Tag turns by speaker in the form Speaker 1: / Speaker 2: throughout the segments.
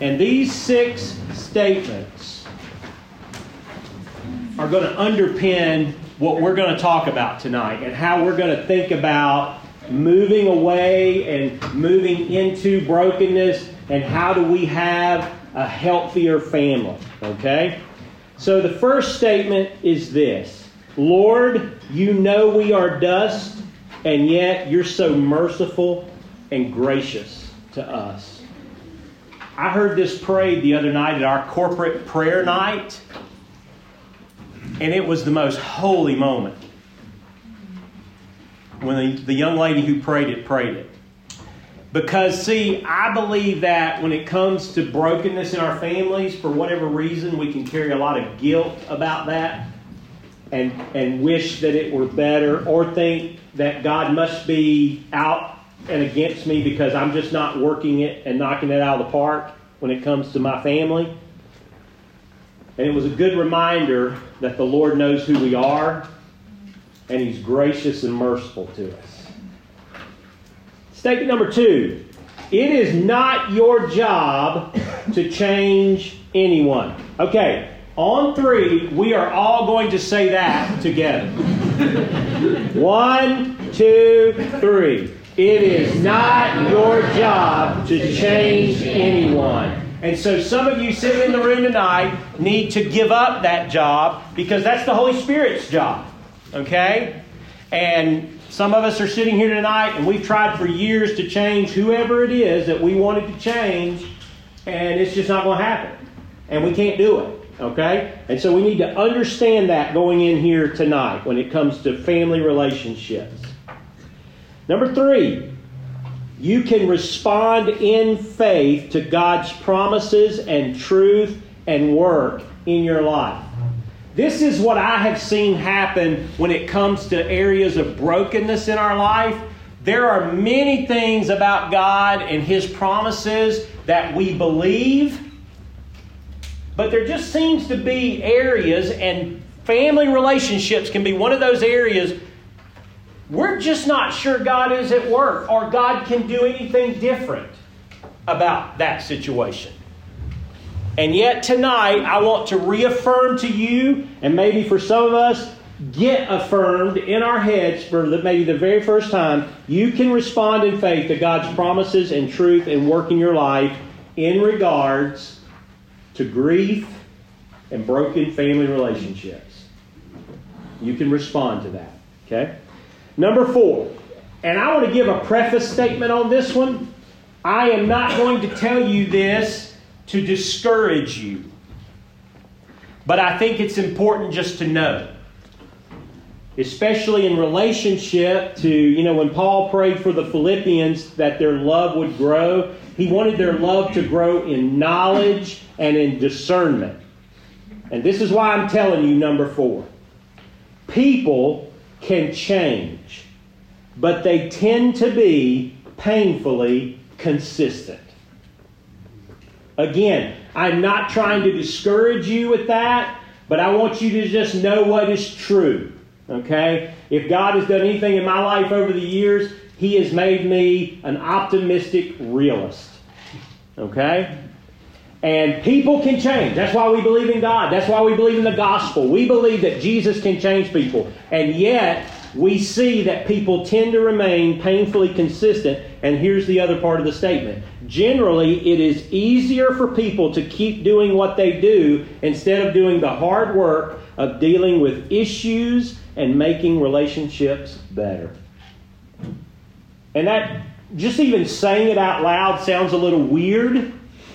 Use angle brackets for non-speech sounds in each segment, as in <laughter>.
Speaker 1: And these six statements are going to underpin what we're going to talk about tonight and how we're going to think about moving away and moving into brokenness and how do we have a healthier family. Okay? So the first statement is this Lord, you know we are dust, and yet you're so merciful and gracious to us. I heard this prayed the other night at our corporate prayer night, and it was the most holy moment. When the, the young lady who prayed it prayed it. Because, see, I believe that when it comes to brokenness in our families, for whatever reason, we can carry a lot of guilt about that and, and wish that it were better or think that God must be out and against me because I'm just not working it and knocking it out of the park when it comes to my family. And it was a good reminder that the Lord knows who we are and He's gracious and merciful to us. Statement number two it is not your job to change anyone. Okay, on three, we are all going to say that together. One, two, three. It is not your job to change anyone. And so some of you sitting in the room tonight need to give up that job because that's the Holy Spirit's job. Okay? And some of us are sitting here tonight and we've tried for years to change whoever it is that we wanted to change, and it's just not going to happen. And we can't do it. Okay? And so we need to understand that going in here tonight when it comes to family relationships. Number three, you can respond in faith to God's promises and truth and work in your life. This is what I have seen happen when it comes to areas of brokenness in our life. There are many things about God and His promises that we believe, but there just seems to be areas, and family relationships can be one of those areas we're just not sure God is at work or God can do anything different about that situation. And yet tonight, I want to reaffirm to you, and maybe for some of us, get affirmed in our heads for maybe the very first time, you can respond in faith to God's promises and truth and work in your life in regards to grief and broken family relationships. You can respond to that. Okay? Number four, and I want to give a preface statement on this one. I am not going to tell you this to discourage you. But I think it's important just to know, especially in relationship to, you know, when Paul prayed for the Philippians that their love would grow, he wanted their love to grow in knowledge and in discernment. And this is why I'm telling you, number four. People can change, but they tend to be painfully consistent. Again, I'm not trying to discourage you with that, but I want you to just know what is true. Okay? If God has done anything in my life over the years, He has made me an optimistic realist. Okay? And people can change. That's why we believe in God. That's why we believe in the gospel. We believe that Jesus can change people. And yet, we see that people tend to remain painfully consistent. And here's the other part of the statement generally, it is easier for people to keep doing what they do instead of doing the hard work of dealing with issues and making relationships better. And that, just even saying it out loud sounds a little weird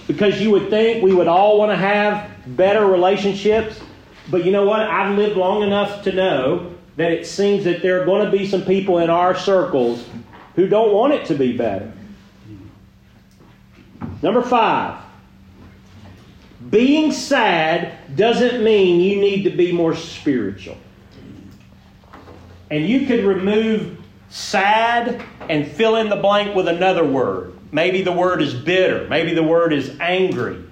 Speaker 1: because you would think we would all want to have better relationships. But you know what? I've lived long enough to know that it seems that there are going to be some people in our circles who don't want it to be better. Number five, being sad doesn't mean you need to be more spiritual. And you could remove sad and fill in the blank with another word. Maybe the word is bitter. Maybe the word is angry.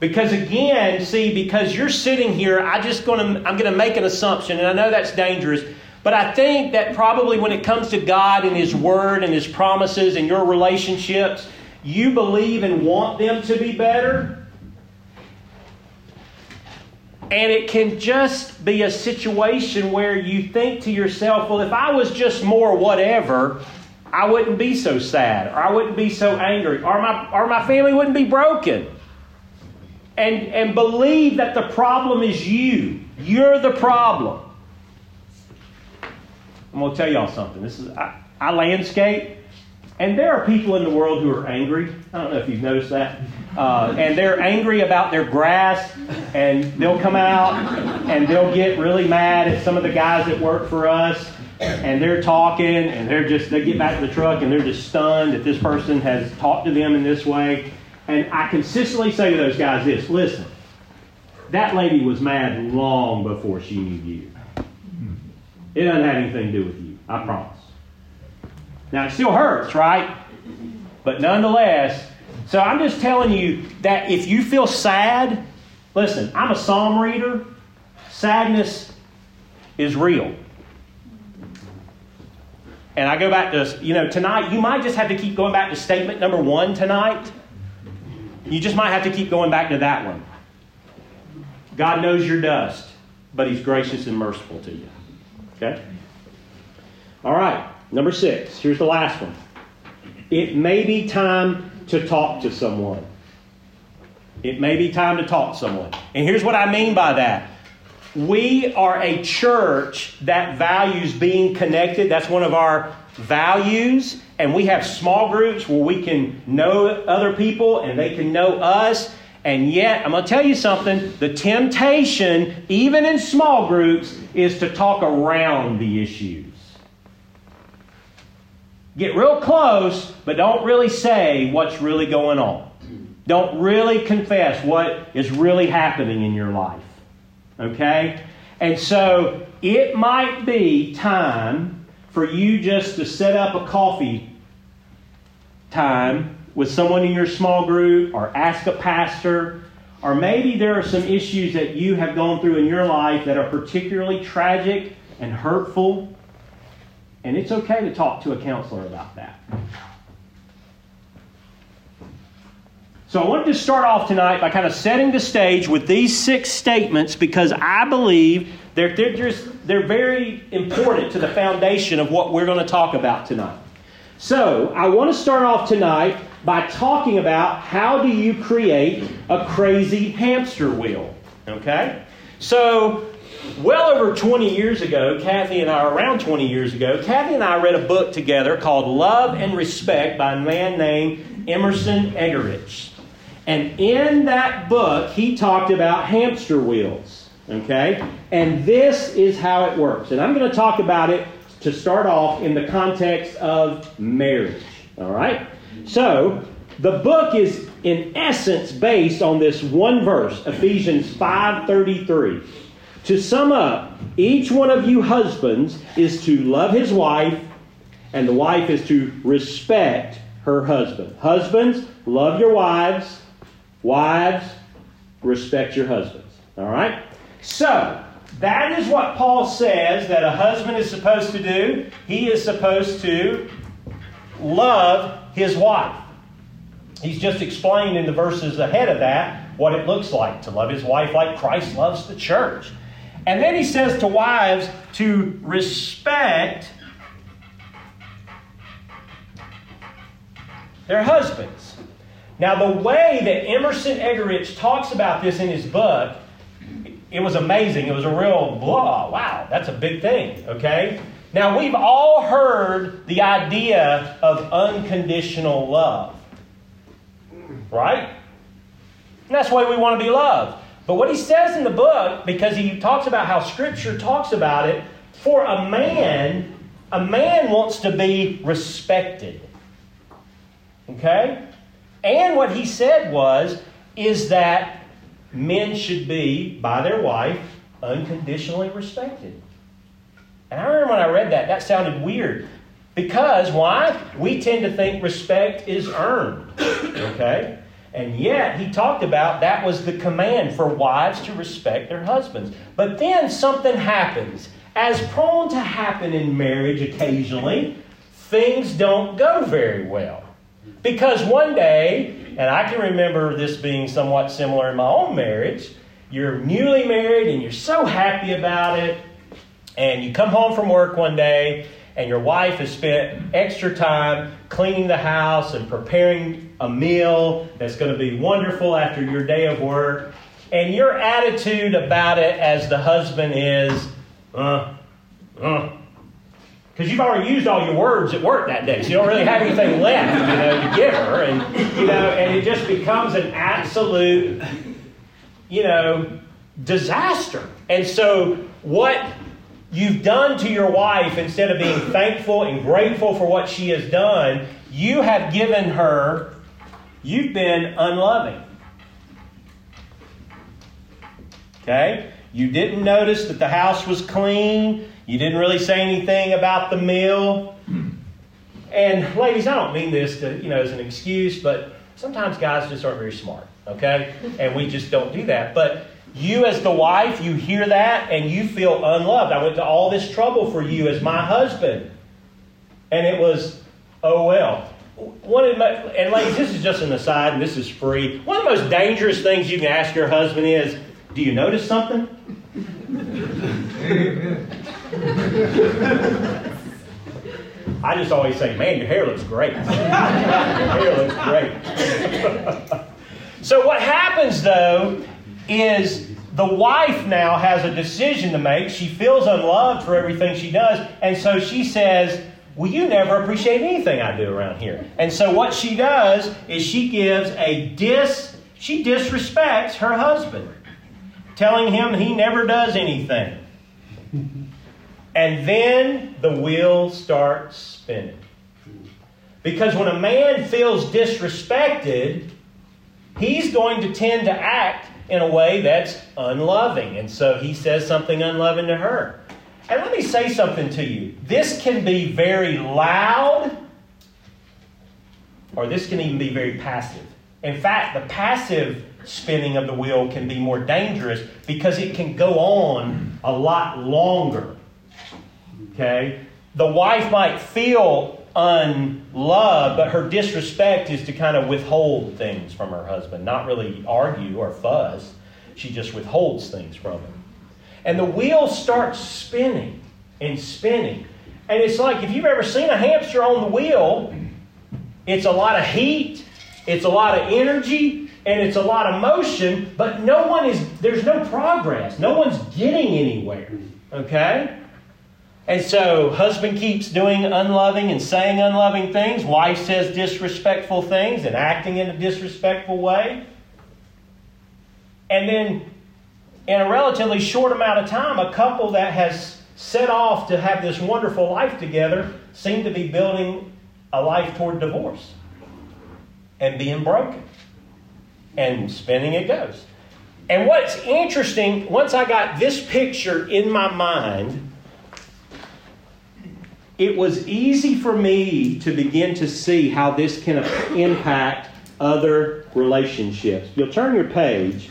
Speaker 1: Because again, see, because you're sitting here, I just gonna I'm gonna make an assumption, and I know that's dangerous, but I think that probably when it comes to God and His Word and His promises and your relationships, you believe and want them to be better. And it can just be a situation where you think to yourself, well, if I was just more whatever, I wouldn't be so sad, or I wouldn't be so angry, or my, or my family wouldn't be broken. And, and believe that the problem is you. You're the problem. I'm going to tell y'all something. This is I, I landscape, and there are people in the world who are angry. I don't know if you've noticed that. Uh, and they're angry about their grass, and they'll come out and they'll get really mad at some of the guys that work for us, and they're talking, and they're just they get back to the truck and they're just stunned that this person has talked to them in this way. And I consistently say to those guys this: Listen, that lady was mad long before she knew you. It doesn't have anything to do with you. I promise. Now, it still hurts, right? But nonetheless, so I'm just telling you that if you feel sad, listen, I'm a psalm reader. Sadness is real. And I go back to, you know, tonight, you might just have to keep going back to statement number one tonight. You just might have to keep going back to that one. God knows you're dust, but He's gracious and merciful to you. Okay? All right, number six. Here's the last one. It may be time to talk to someone. It may be time to talk to someone. And here's what I mean by that. We are a church that values being connected. That's one of our values. And we have small groups where we can know other people and they can know us. And yet, I'm going to tell you something the temptation, even in small groups, is to talk around the issues. Get real close, but don't really say what's really going on. Don't really confess what is really happening in your life. Okay? And so it might be time for you just to set up a coffee time with someone in your small group or ask a pastor. Or maybe there are some issues that you have gone through in your life that are particularly tragic and hurtful. And it's okay to talk to a counselor about that. So I wanted to start off tonight by kind of setting the stage with these six statements because I believe they're, they're, just, they're very important to the foundation of what we're going to talk about tonight. So I want to start off tonight by talking about how do you create a crazy hamster wheel. Okay? So well over 20 years ago, Kathy and I, around 20 years ago, Kathy and I read a book together called Love and Respect by a man named Emerson Eggerichs. And in that book, he talked about hamster wheels. Okay? And this is how it works. And I'm going to talk about it to start off in the context of marriage. All right? So, the book is in essence based on this one verse, Ephesians 5:33. To sum up, each one of you husbands is to love his wife and the wife is to respect her husband. Husbands, love your wives Wives, respect your husbands. All right? So, that is what Paul says that a husband is supposed to do. He is supposed to love his wife. He's just explained in the verses ahead of that what it looks like to love his wife like Christ loves the church. And then he says to wives to respect their husbands. Now, the way that Emerson Eggerich talks about this in his book, it was amazing. It was a real blah, wow, that's a big thing, okay? Now, we've all heard the idea of unconditional love, right? And that's way we want to be loved. But what he says in the book, because he talks about how Scripture talks about it, for a man, a man wants to be respected. Okay? And what he said was, is that men should be, by their wife, unconditionally respected. And I remember when I read that, that sounded weird. Because, why? We tend to think respect is earned. Okay? And yet, he talked about that was the command for wives to respect their husbands. But then something happens. As prone to happen in marriage occasionally, things don't go very well. Because one day, and I can remember this being somewhat similar in my own marriage, you're newly married and you're so happy about it, and you come home from work one day and your wife has spent extra time cleaning the house and preparing a meal that's going to be wonderful after your day of work, and your attitude about it as the husband is, uh, uh, because you've already used all your words at work that day, so you don't really have anything left, you know, to give her, and you know, and it just becomes an absolute, you know, disaster. And so, what you've done to your wife, instead of being thankful and grateful for what she has done, you have given her, you've been unloving. Okay? You didn't notice that the house was clean. You didn't really say anything about the meal. And ladies, I don't mean this to, you know, as an excuse, but sometimes guys just aren't very smart, okay? And we just don't do that. But you as the wife, you hear that and you feel unloved. I went to all this trouble for you as my husband. And it was, oh well. One of my, and ladies, this is just an aside and this is free. One of the most dangerous things you can ask your husband is, do you notice something? I just always say, man, your hair looks great. your <laughs> hair looks great. <laughs> so, what happens though is the wife now has a decision to make. She feels unloved for everything she does, and so she says, Well, you never appreciate anything I do around here. And so, what she does is she gives a dis, she disrespects her husband, telling him he never does anything. And then the wheel starts spinning. Because when a man feels disrespected, he's going to tend to act in a way that's unloving. And so he says something unloving to her. And let me say something to you. This can be very loud, or this can even be very passive. In fact, the passive spinning of the wheel can be more dangerous because it can go on a lot longer. Okay? The wife might feel unloved, but her disrespect is to kind of withhold things from her husband, not really argue or fuss. She just withholds things from him. And the wheel starts spinning and spinning. And it's like if you've ever seen a hamster on the wheel, it's a lot of heat, it's a lot of energy, and it's a lot of motion, but no one is, there's no progress. No one's getting anywhere. Okay? And so, husband keeps doing unloving and saying unloving things. Wife says disrespectful things and acting in a disrespectful way. And then, in a relatively short amount of time, a couple that has set off to have this wonderful life together seem to be building a life toward divorce and being broken. And spinning it goes. And what's interesting, once I got this picture in my mind, it was easy for me to begin to see how this can impact other relationships. You'll turn your page.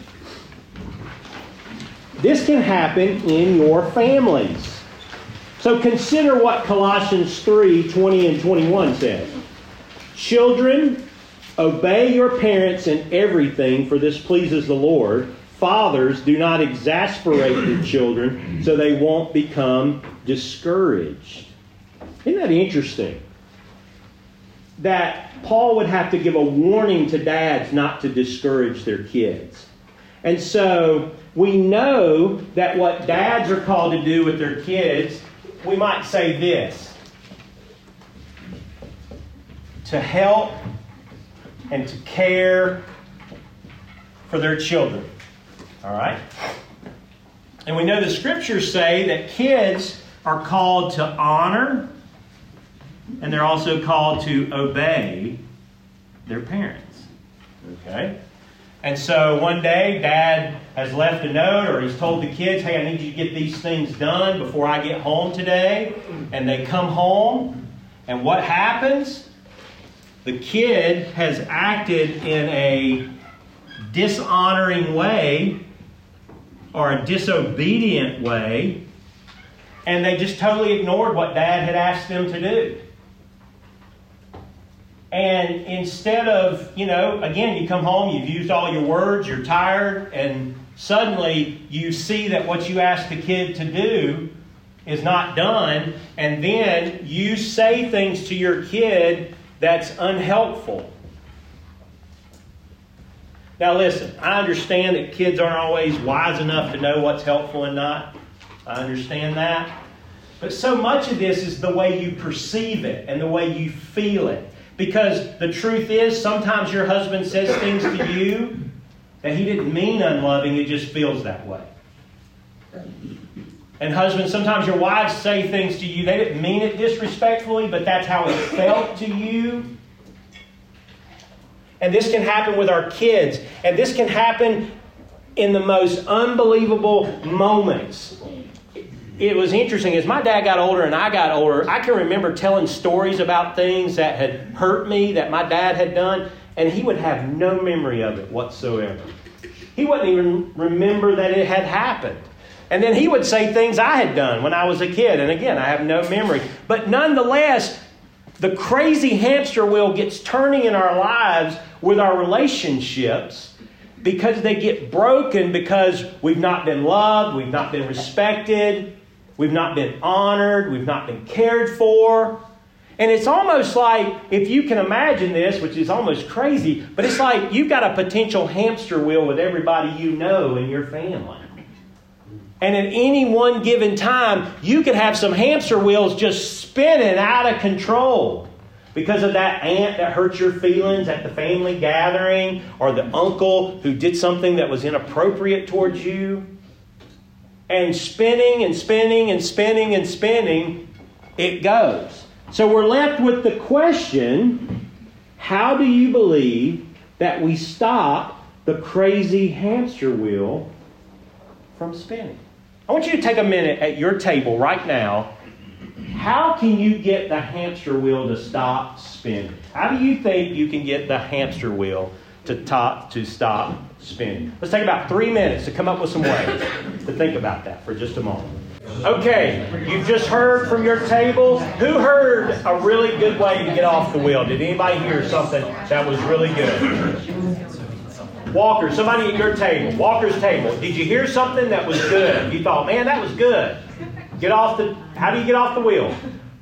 Speaker 1: This can happen in your families. So consider what Colossians 3 20 and 21 says. Children, obey your parents in everything, for this pleases the Lord. Fathers, do not exasperate your children so they won't become discouraged. Isn't that interesting? That Paul would have to give a warning to dads not to discourage their kids. And so we know that what dads are called to do with their kids, we might say this to help and to care for their children. All right? And we know the scriptures say that kids are called to honor and they're also called to obey their parents. Okay? And so one day, dad has left a note or he's told the kids, hey, I need you to get these things done before I get home today. And they come home, and what happens? The kid has acted in a dishonoring way or a disobedient way, and they just totally ignored what dad had asked them to do. And instead of, you know, again, you come home, you've used all your words, you're tired, and suddenly you see that what you asked the kid to do is not done, and then you say things to your kid that's unhelpful. Now, listen, I understand that kids aren't always wise enough to know what's helpful and not. I understand that. But so much of this is the way you perceive it and the way you feel it. Because the truth is, sometimes your husband says things to you that he didn't mean unloving, it just feels that way. And husbands, sometimes your wives say things to you, they didn't mean it disrespectfully, but that's how it felt to you. And this can happen with our kids. And this can happen in the most unbelievable moments. It was interesting as my dad got older and I got older, I can remember telling stories about things that had hurt me that my dad had done, and he would have no memory of it whatsoever. He wouldn't even remember that it had happened. And then he would say things I had done when I was a kid, and again, I have no memory. But nonetheless, the crazy hamster wheel gets turning in our lives with our relationships because they get broken because we've not been loved, we've not been respected, we've not been honored, we've not been cared for. And it's almost like, if you can imagine this, which is almost crazy, but it's like you've got a potential hamster wheel with everybody you know in your family. And at any one given time, you could have some hamster wheels just spinning out of control because of that aunt that hurt your feelings at the family gathering or the uncle who did something that was inappropriate towards you. And spinning and spinning and spinning and spinning, it goes. So we're left with the question how do you believe that we stop the crazy hamster wheel from spinning? I want you to take a minute at your table right now. How can you get the hamster wheel to stop spinning? How do you think you can get the hamster wheel to top to stop Let's take about three minutes to come up with some ways to think about that for just a moment. Okay, you've just heard from your table. Who heard a really good way to get off the wheel? Did anybody hear something that was really good? Walker, somebody at your table, Walker's table. Did you hear something that was good? You thought, man, that was good. Get off the. How do you get off the wheel?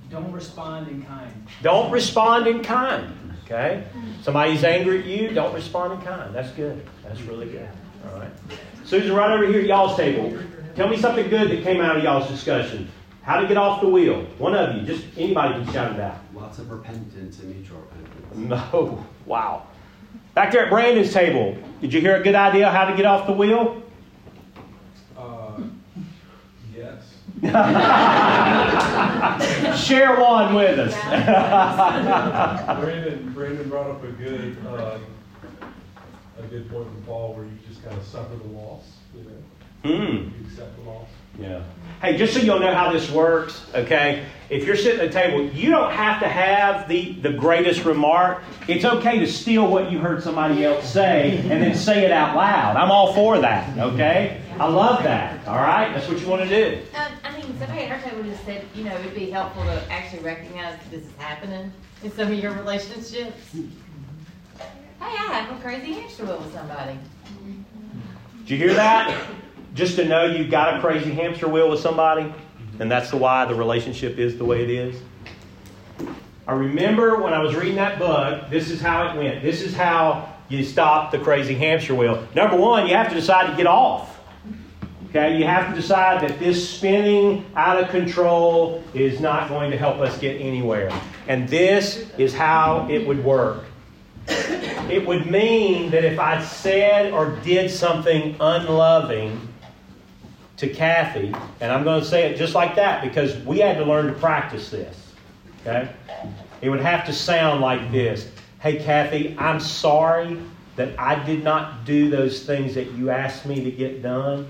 Speaker 2: Don't respond in kind.
Speaker 1: Don't respond in kind. Okay. Somebody's angry at you. Don't respond in kind. That's good. That's really good. All right. Susan, right over here at y'all's table. Tell me something good that came out of y'all's discussion. How to get off the wheel. One of you, just anybody can shout it out.
Speaker 3: Lots of repentance and mutual repentance.
Speaker 1: No. Wow. Back there at Brandon's table, did you hear a good idea how to get off the wheel?
Speaker 4: Uh, yes. <laughs>
Speaker 1: Share one with us. <laughs>
Speaker 4: Brandon, Brandon brought up a good, um, a good point with Paul where you just kind of suffer the loss, you know,
Speaker 1: Hmm.
Speaker 4: you accept the loss.
Speaker 1: Yeah. Hey, just so you'll know how this works, okay? If you're sitting at a table, you don't have to have the, the greatest remark. It's okay to steal what you heard somebody else say and then say it out loud. I'm all for that, okay? I love that, all right? That's what you want to do.
Speaker 5: Um, I mean, somebody at our table just said, you know, it'd be helpful to actually recognize that this is happening in some of your relationships. Hey, I have a crazy hamster wheel with somebody.
Speaker 1: Did you hear that? Just to know you've got a crazy hamster wheel with somebody, and that's why the relationship is the way it is. I remember when I was reading that book, this is how it went. This is how you stop the crazy hamster wheel. Number one, you have to decide to get off. Okay, you have to decide that this spinning out of control is not going to help us get anywhere. And this is how it would work. It would mean that if I said or did something unloving to Kathy, and I'm going to say it just like that because we had to learn to practice this. Okay? It would have to sound like this Hey, Kathy, I'm sorry that I did not do those things that you asked me to get done.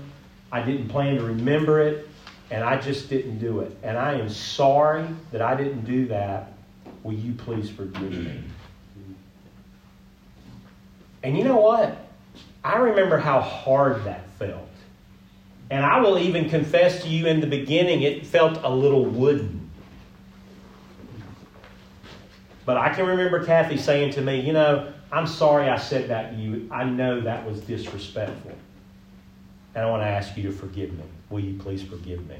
Speaker 1: I didn't plan to remember it, and I just didn't do it. And I am sorry that I didn't do that. Will you please forgive me? And you know what? I remember how hard that felt. And I will even confess to you in the beginning, it felt a little wooden. But I can remember Kathy saying to me, You know, I'm sorry I said that to you. I know that was disrespectful. And I want to ask you to forgive me. Will you please forgive me?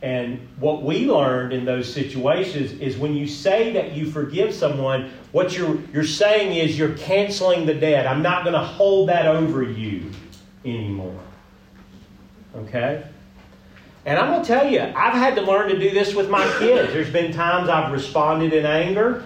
Speaker 1: And what we learned in those situations is when you say that you forgive someone, what you're, you're saying is you're canceling the debt. I'm not going to hold that over you anymore. Okay? And I'm going to tell you, I've had to learn to do this with my kids. There's been times I've responded in anger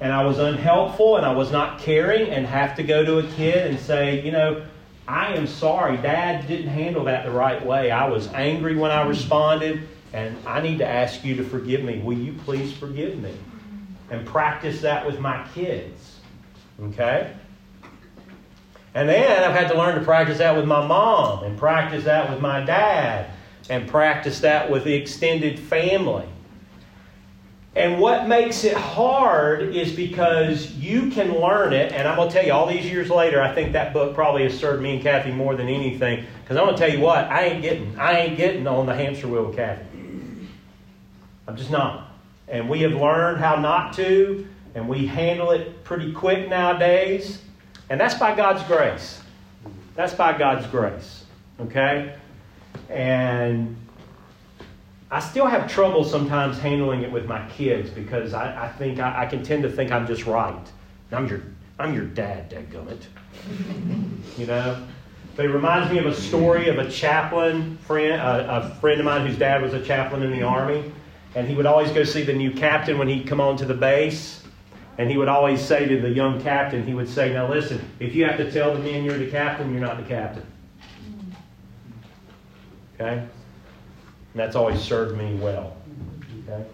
Speaker 1: and I was unhelpful and I was not caring and have to go to a kid and say, you know, I am sorry, Dad didn't handle that the right way. I was angry when I responded, and I need to ask you to forgive me. Will you please forgive me? And practice that with my kids. Okay? And then I've had to learn to practice that with my mom, and practice that with my dad, and practice that with the extended family. And what makes it hard is because you can learn it, and I'm going to tell you, all these years later, I think that book probably has served me and Kathy more than anything. Because I'm going to tell you what, I ain't getting, I ain't getting on the hamster wheel with Kathy. I'm just not. And we have learned how not to, and we handle it pretty quick nowadays. And that's by God's grace. That's by God's grace. Okay? And I still have trouble sometimes handling it with my kids because I, I think I, I, can tend to think I'm just right. I'm your I'm your dad, dadgummit. <laughs> you know? But it reminds me of a story of a chaplain friend, a friend of mine whose dad was a chaplain in the army, and he would always go see the new captain when he'd come on to the base. And he would always say to the young captain, he would say, Now listen, if you have to tell the men you're the captain, you're not the captain. Okay? And that's always served me well. Okay?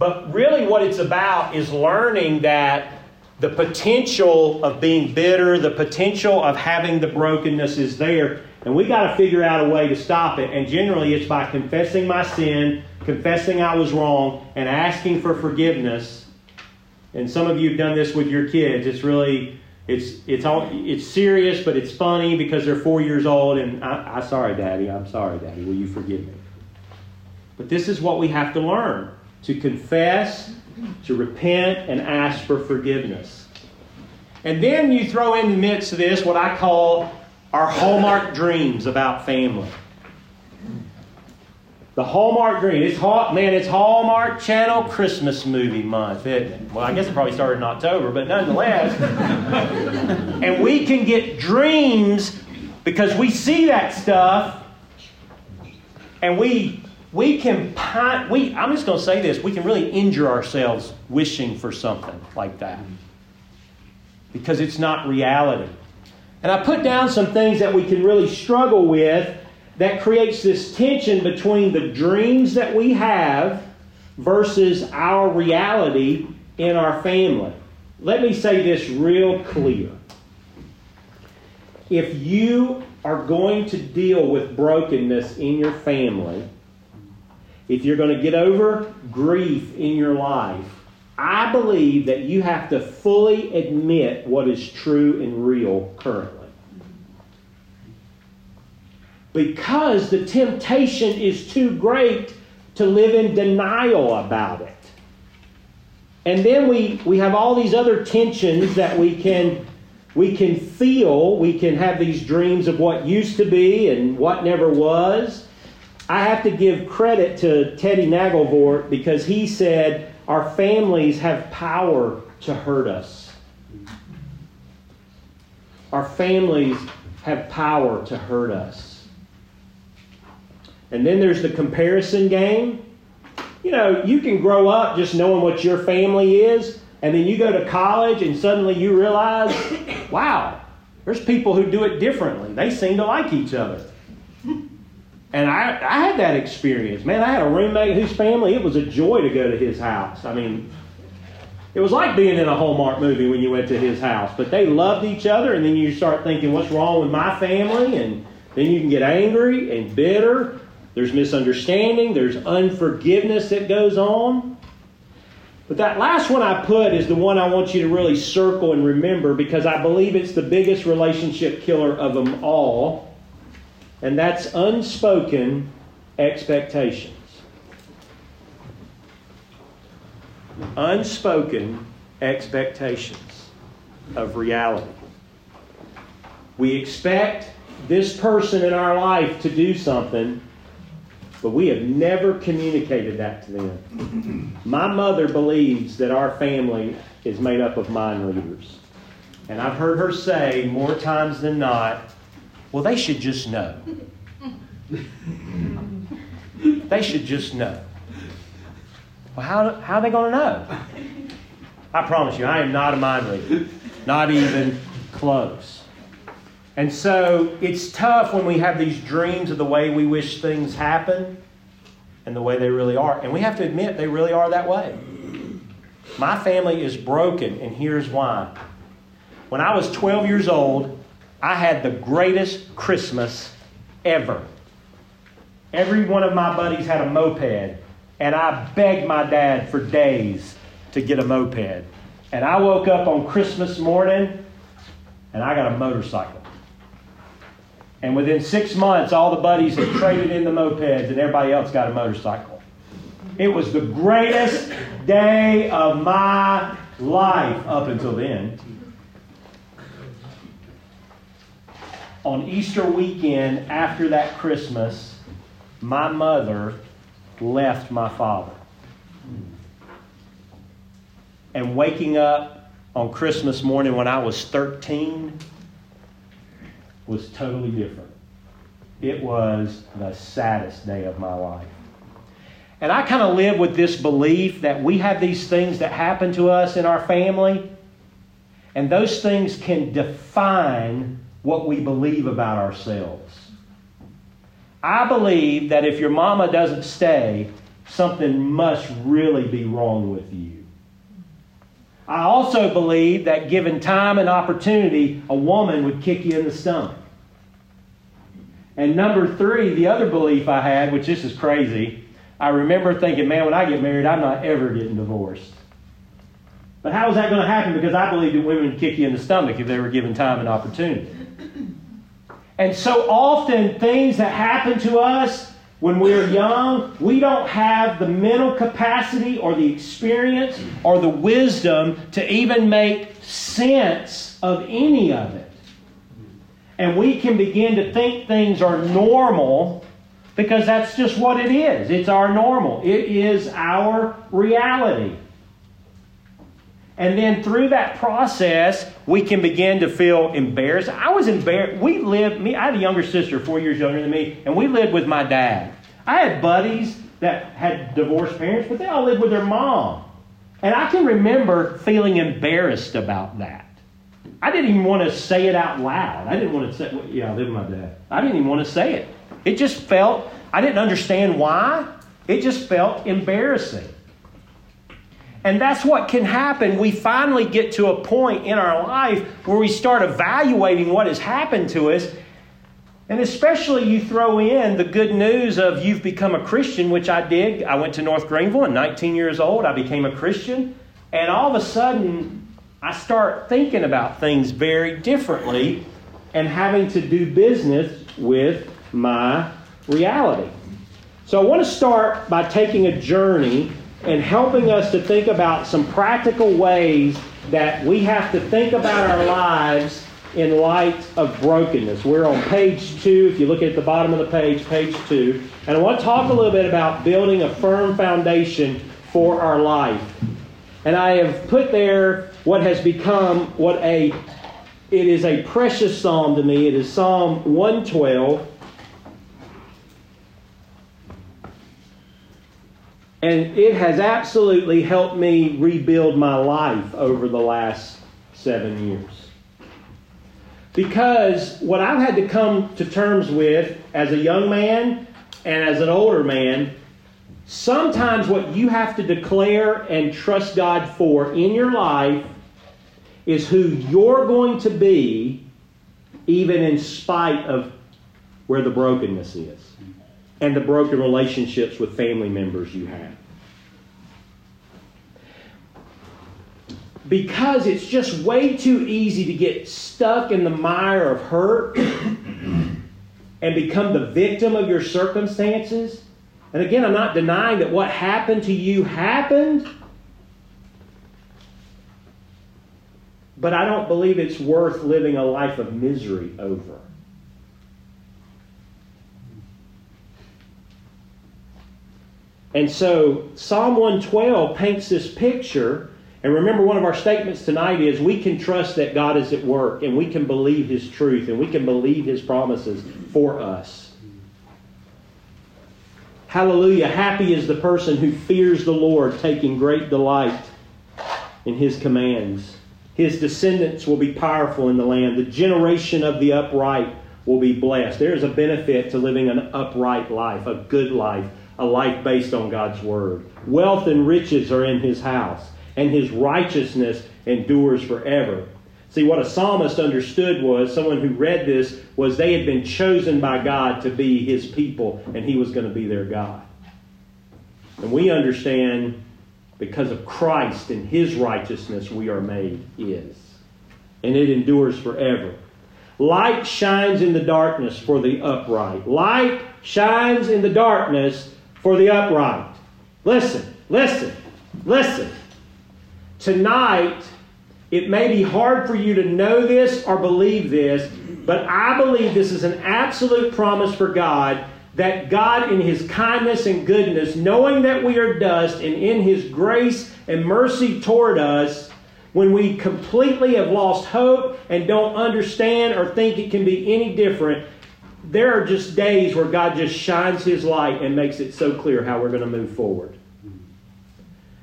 Speaker 1: But really, what it's about is learning that the potential of being bitter, the potential of having the brokenness is there. And we got to figure out a way to stop it. And generally, it's by confessing my sin, confessing I was wrong, and asking for forgiveness. And some of you have done this with your kids. It's really it's it's all it's serious, but it's funny because they're four years old. And I, I sorry, Daddy. I'm sorry, Daddy. Will you forgive me? But this is what we have to learn to confess, to repent, and ask for forgiveness. And then you throw in the midst of this what I call our hallmark dreams about family. The Hallmark dream. It's hot, man. It's Hallmark Channel Christmas movie month, isn't it? Well, I guess it probably started in October, but nonetheless. <laughs> and we can get dreams because we see that stuff, and we we can we I'm just going to say this, we can really injure ourselves wishing for something like that. Because it's not reality. And I put down some things that we can really struggle with that creates this tension between the dreams that we have versus our reality in our family. Let me say this real clear. If you are going to deal with brokenness in your family, if you're going to get over grief in your life, I believe that you have to fully admit what is true and real currently. Because the temptation is too great to live in denial about it. And then we, we have all these other tensions that we can we can feel, we can have these dreams of what used to be and what never was. I have to give credit to Teddy Nagelvort because he said our families have power to hurt us. Our families have power to hurt us. And then there's the comparison game. You know, you can grow up just knowing what your family is, and then you go to college and suddenly you realize, <coughs> wow, there's people who do it differently. They seem to like each other. And I, I had that experience. Man, I had a roommate whose family, it was a joy to go to his house. I mean, it was like being in a Hallmark movie when you went to his house. But they loved each other, and then you start thinking, what's wrong with my family? And then you can get angry and bitter. There's misunderstanding, there's unforgiveness that goes on. But that last one I put is the one I want you to really circle and remember because I believe it's the biggest relationship killer of them all and that's unspoken expectations. unspoken expectations of reality. We expect this person in our life to do something, but we have never communicated that to them. My mother believes that our family is made up of mind readers. And I've heard her say more times than not, well, they should just know. they should just know. Well, how, how are they going to know? I promise you, I am not a mind reader. Not even close. And so it's tough when we have these dreams of the way we wish things happen and the way they really are. And we have to admit they really are that way. My family is broken, and here's why. When I was 12 years old, I had the greatest Christmas ever. Every one of my buddies had a moped, and I begged my dad for days to get a moped. And I woke up on Christmas morning, and I got a motorcycle. And within six months, all the buddies had traded in the mopeds, and everybody else got a motorcycle. It was the greatest day of my life up until then. On Easter weekend after that Christmas, my mother left my father. And waking up on Christmas morning when I was 13 was totally different. It was the saddest day of my life. And I kind of live with this belief that we have these things that happen to us in our family, and those things can define what we believe about ourselves. I believe that if your mama doesn't stay, something must really be wrong with you. I also believe that given time and opportunity, a woman would kick you in the stomach. And number three, the other belief I had, which this is crazy, I remember thinking, man, when I get married, I'm not ever getting divorced. But how is that going to happen? Because I believe that women would kick you in the stomach if they were given time and opportunity. And so often, things that happen to us when we're young, we don't have the mental capacity or the experience or the wisdom to even make sense of any of it. And we can begin to think things are normal because that's just what it is. It's our normal, it is our reality. And then through that process, we can begin to feel embarrassed. I was embarrassed. We lived, me, I had a younger sister, four years younger than me, and we lived with my dad. I had buddies that had divorced parents, but they all lived with their mom. And I can remember feeling embarrassed about that. I didn't even want to say it out loud. I didn't want to say, yeah, I live with my dad. I didn't even want to say it. It just felt, I didn't understand why. It just felt embarrassing. And that's what can happen. We finally get to a point in our life where we start evaluating what has happened to us. And especially you throw in the good news of you've become a Christian, which I did. I went to North Greenville at 19 years old. I became a Christian. And all of a sudden, I start thinking about things very differently and having to do business with my reality. So I want to start by taking a journey and helping us to think about some practical ways that we have to think about our lives in light of brokenness. We're on page two. If you look at the bottom of the page, page two. And I want to talk a little bit about building a firm foundation for our life. And I have put there what has become what a it is a precious psalm to me. It is Psalm 112. And it has absolutely helped me rebuild my life over the last seven years. Because what I've had to come to terms with as a young man and as an older man, sometimes what you have to declare and trust God for in your life is who you're going to be, even in spite of where the brokenness is and the broken relationships with family members you have. Because it's just way too easy to get stuck in the mire of hurt <clears throat> and become the victim of your circumstances. And again, I'm not denying that what happened to you happened. But I don't believe it's worth living a life of misery over. And so Psalm 112 paints this picture. And remember, one of our statements tonight is we can trust that God is at work and we can believe His truth and we can believe His promises for us. Hallelujah. Happy is the person who fears the Lord, taking great delight in His commands. His descendants will be powerful in the land. The generation of the upright will be blessed. There is a benefit to living an upright life, a good life a life based on God's word. Wealth and riches are in his house, and his righteousness endures forever. See, what a psalmist understood was someone who read this was they had been chosen by God to be his people, and he was going to be their God. And we understand because of Christ and his righteousness, we are made his. And it endures forever. Light shines in the darkness for the upright. Light shines in the darkness for the upright. Listen, listen, listen. Tonight, it may be hard for you to know this or believe this, but I believe this is an absolute promise for God that God, in His kindness and goodness, knowing that we are dust, and in His grace and mercy toward us, when we completely have lost hope and don't understand or think it can be any different, there are just days where God just shines His light and makes it so clear how we're going to move forward.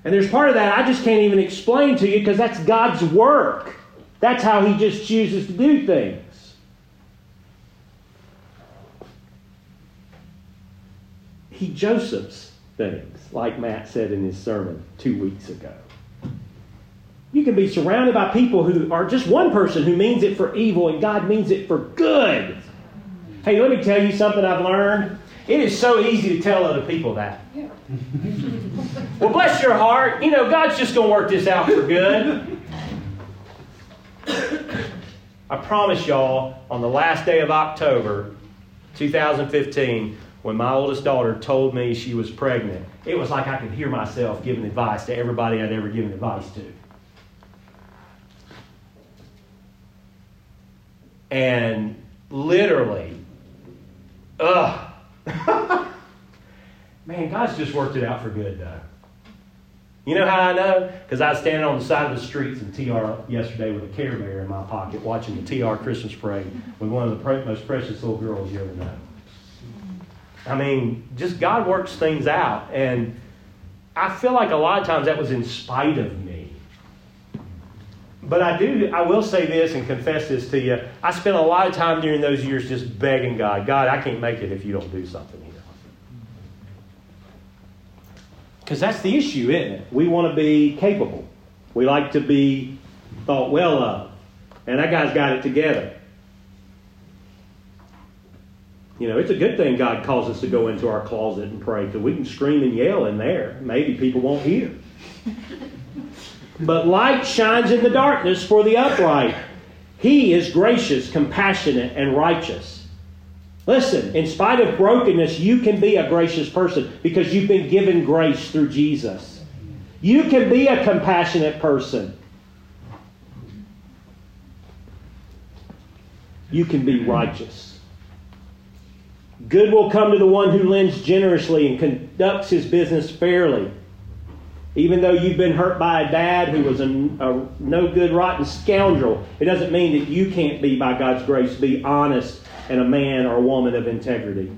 Speaker 1: And there's part of that I just can't even explain to you because that's God's work. That's how He just chooses to do things. He Joseph's things, like Matt said in his sermon two weeks ago. You can be surrounded by people who are just one person who means it for evil and God means it for good. Hey, let me tell you something I've learned. It is so easy to tell other people that. Yeah. well, bless your heart. You know, God's just going to work this out for good. I promise y'all, on the last day of October 2015, when my oldest daughter told me she was pregnant, it was like I could hear myself giving advice to everybody I'd ever given advice to. And literally, Ugh. <laughs> Man, God's just worked it out for good, though. You know how I know? Because I was standing on the side of the streets in TR yesterday with a Care Bear in my pocket watching the TR Christmas parade with one of the most precious little girls you ever know. I mean, just God works things out. And I feel like a lot of times that was in spite of me. But I do, I will say this and confess this to you. I spent a lot of time during those years just begging God, God, I can't make it if you don't do something here. Because that's the issue, isn't it? We want to be capable. We like to be thought well of. And that guy's got it together. You know, it's a good thing God calls us to go into our closet and pray because we can scream and yell in there. Maybe people won't hear. But light shines in the darkness for the upright. He is gracious, compassionate, and righteous. Listen, in spite of brokenness, you can be a gracious person because you've been given grace through Jesus. You can be a compassionate person. You can be righteous. Good will come to the one who lends generously and conducts his business fairly. Even though you've been hurt by a dad who was a, a no good, rotten scoundrel, it doesn't mean that you can't be, by God's grace, be honest and a man or a woman of integrity.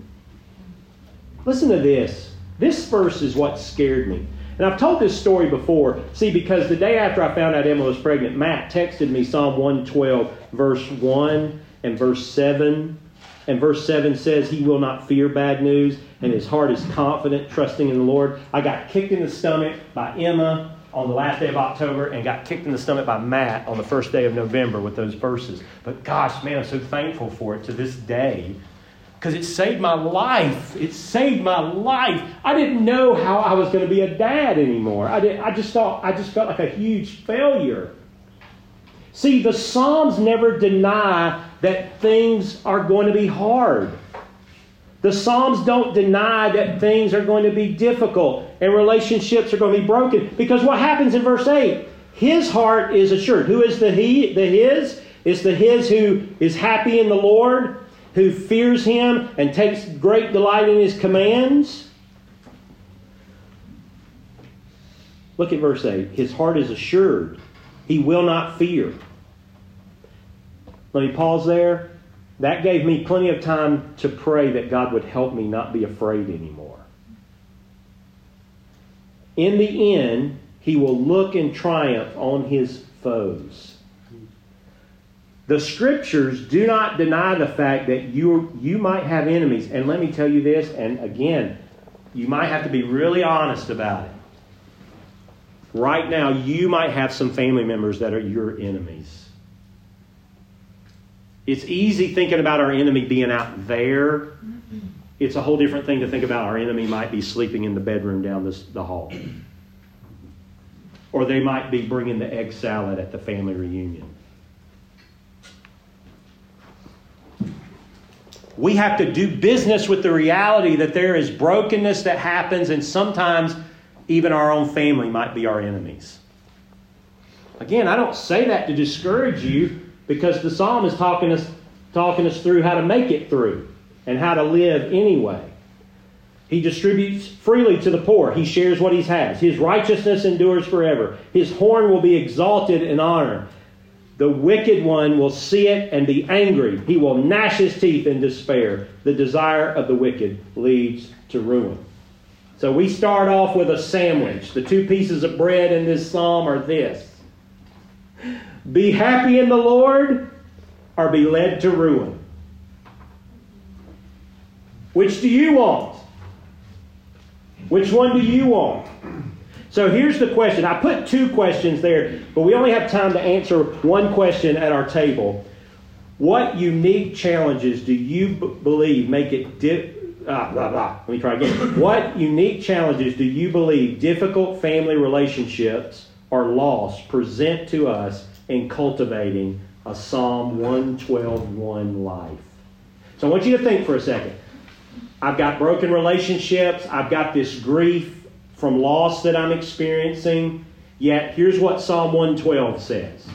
Speaker 1: Listen to this. This verse is what scared me. And I've told this story before. See, because the day after I found out Emma was pregnant, Matt texted me Psalm 112, verse 1 and verse 7. And verse 7 says, He will not fear bad news, and his heart is confident, trusting in the Lord. I got kicked in the stomach by Emma on the last day of October and got kicked in the stomach by Matt on the first day of November with those verses. But gosh, man, I'm so thankful for it to this day because it saved my life. It saved my life. I didn't know how I was going to be a dad anymore. I, did, I just thought I just felt like a huge failure. See, the Psalms never deny that things are going to be hard. The Psalms don't deny that things are going to be difficult and relationships are going to be broken. Because what happens in verse 8? His heart is assured. Who is the he? The his? It's the his who is happy in the Lord, who fears him and takes great delight in his commands. Look at verse 8. His heart is assured. He will not fear. Let me pause there. That gave me plenty of time to pray that God would help me not be afraid anymore. In the end, he will look in triumph on his foes. The scriptures do not deny the fact that you, you might have enemies. And let me tell you this, and again, you might have to be really honest about it. Right now, you might have some family members that are your enemies. It's easy thinking about our enemy being out there. Mm-hmm. It's a whole different thing to think about our enemy might be sleeping in the bedroom down this, the hall. Or they might be bringing the egg salad at the family reunion. We have to do business with the reality that there is brokenness that happens, and sometimes even our own family might be our enemies. Again, I don't say that to discourage you because the psalm is talking us, talking us through how to make it through and how to live anyway. He distributes freely to the poor. He shares what he has. His righteousness endures forever. His horn will be exalted in honor. The wicked one will see it and be angry. He will gnash his teeth in despair. The desire of the wicked leads to ruin. So we start off with a sandwich. The two pieces of bread in this psalm are this be happy in the Lord or be led to ruin. Which do you want? Which one do you want? So here's the question. I put two questions there, but we only have time to answer one question at our table. What unique challenges do you b- believe make it ah, blah, blah. Let me try again. what unique challenges do you believe difficult family relationships or loss present to us in cultivating a Psalm 112.1 life? So I want you to think for a second. I've got broken relationships. I've got this grief from loss that I'm experiencing. Yet, here's what Psalm 112 says.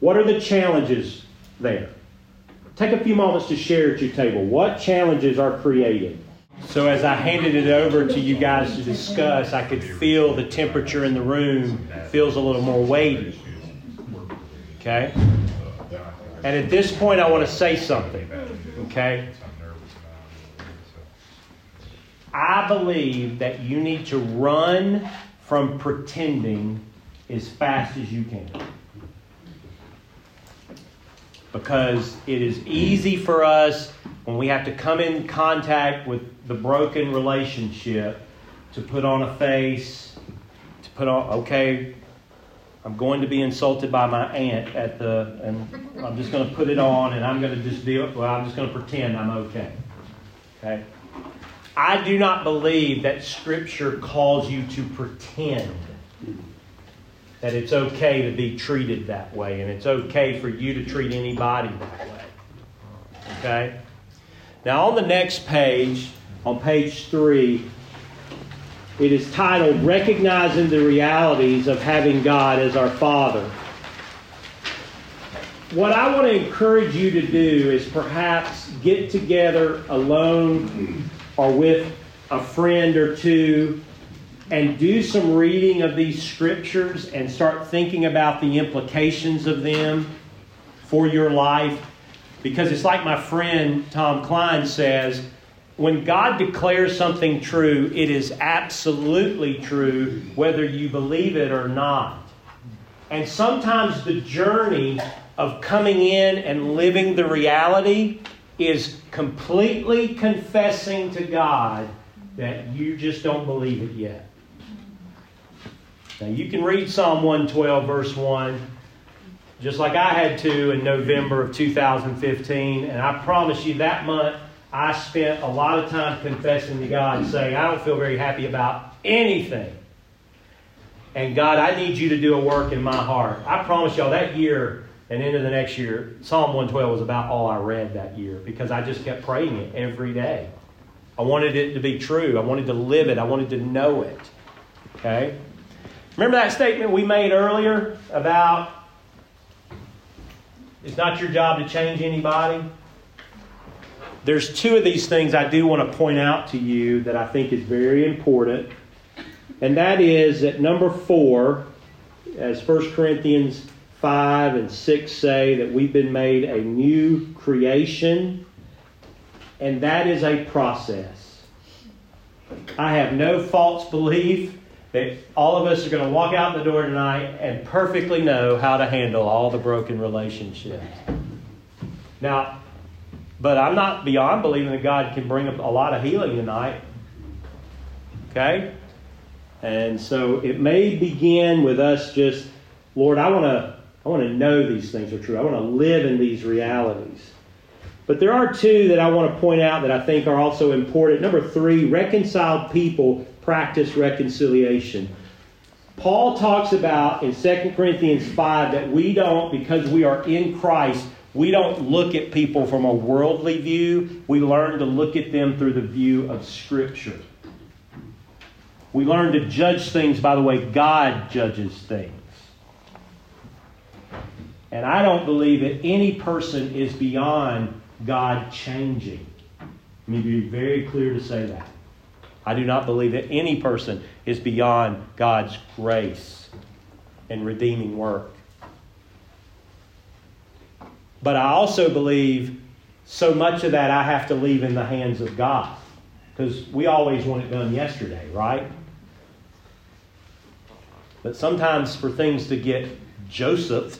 Speaker 1: What are the challenges there? Take a few moments to share at your table. What challenges are created? So, as I handed it over to you guys to discuss, I could feel the temperature in the room feels a little more weighty. Okay? And at this point, I want to say something. Okay? I believe that you need to run from pretending as fast as you can. Because it is easy for us when we have to come in contact with the broken relationship to put on a face, to put on, okay, I'm going to be insulted by my aunt at the, and I'm just going to put it on and I'm going to just be, well, I'm just going to pretend I'm okay. Okay? I do not believe that Scripture calls you to pretend that it's okay to be treated that way and it's okay for you to treat anybody that way. Okay? Now, on the next page, on page three, it is titled Recognizing the Realities of Having God as Our Father. What I want to encourage you to do is perhaps get together alone or with a friend or two and do some reading of these scriptures and start thinking about the implications of them for your life. Because it's like my friend Tom Klein says when God declares something true, it is absolutely true whether you believe it or not. And sometimes the journey of coming in and living the reality is completely confessing to God that you just don't believe it yet. Now, you can read Psalm 112, verse 1, just like I had to in November of 2015. And I promise you, that month, I spent a lot of time confessing to God, saying, I don't feel very happy about anything. And God, I need you to do a work in my heart. I promise y'all, that year and into the next year, Psalm 112 was about all I read that year because I just kept praying it every day. I wanted it to be true. I wanted to live it. I wanted to know it. Okay? Remember that statement we made earlier about it's not your job to change anybody? There's two of these things I do want to point out to you that I think is very important. And that is that number four, as 1 Corinthians 5 and 6 say, that we've been made a new creation, and that is a process. I have no false belief that all of us are going to walk out the door tonight and perfectly know how to handle all the broken relationships. Now, but I'm not beyond believing that God can bring a lot of healing tonight. Okay? And so it may begin with us just, Lord, I want to I want to know these things are true. I want to live in these realities. But there are two that I want to point out that I think are also important. Number three, reconciled people practice reconciliation. Paul talks about in 2 Corinthians 5 that we don't, because we are in Christ, we don't look at people from a worldly view. We learn to look at them through the view of Scripture. We learn to judge things by the way God judges things. And I don't believe that any person is beyond God changing. Let me be very clear to say that. I do not believe that any person is beyond God's grace and redeeming work. But I also believe so much of that I have to leave in the hands of God. Because we always want it done yesterday, right? But sometimes for things to get Joseph,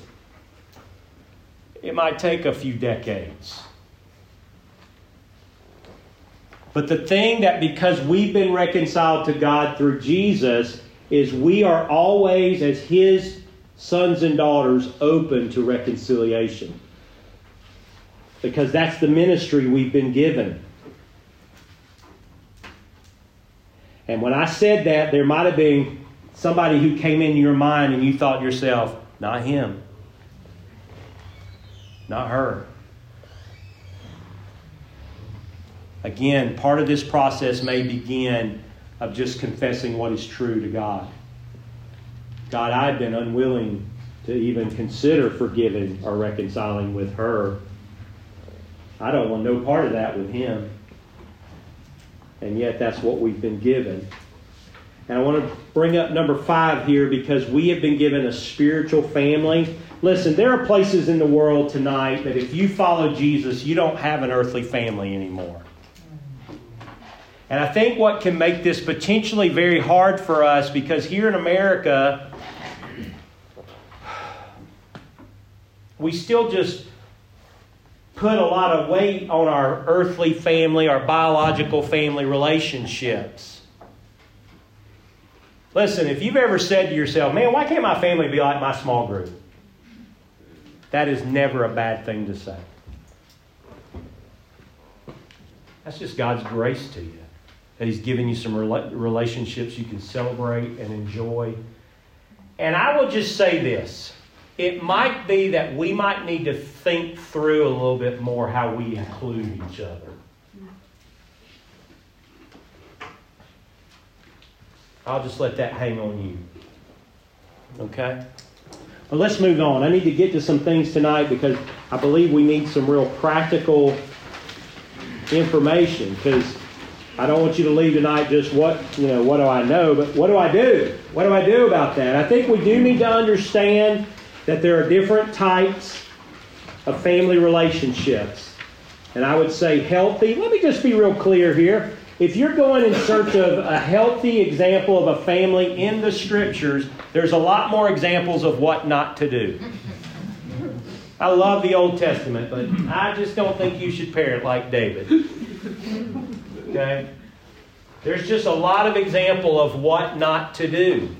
Speaker 1: it might take a few decades. But the thing that because we've been reconciled to God through Jesus is we are always, as His sons and daughters, open to reconciliation. Because that's the ministry we've been given. And when I said that, there might have been somebody who came into your mind and you thought yourself, not him, not her. Again, part of this process may begin of just confessing what is true to God. God, I've been unwilling to even consider forgiving or reconciling with her. I don't want no part of that with him. And yet, that's what we've been given. And I want to bring up number five here because we have been given a spiritual family. Listen, there are places in the world tonight that if you follow Jesus, you don't have an earthly family anymore. And I think what can make this potentially very hard for us because here in America, we still just put a lot of weight on our earthly family, our biological family relationships. Listen, if you've ever said to yourself, man, why can't my family be like my small group? That is never a bad thing to say. That's just God's grace to you that He's given you some relationships you can celebrate and enjoy. And I will just say this it might be that we might need to think through a little bit more how we include each other. I'll just let that hang on you. Okay? Well, let's move on. I need to get to some things tonight because I believe we need some real practical information because I don't want you to leave tonight just what, you know, what do I know, but what do I do? What do I do about that? I think we do need to understand that there are different types of family relationships. And I would say healthy. Let me just be real clear here. If you're going in search of a healthy example of a family in the scriptures, there's a lot more examples of what not to do. I love the Old Testament, but I just don't think you should parent like David. Okay? There's just a lot of example of what not to do.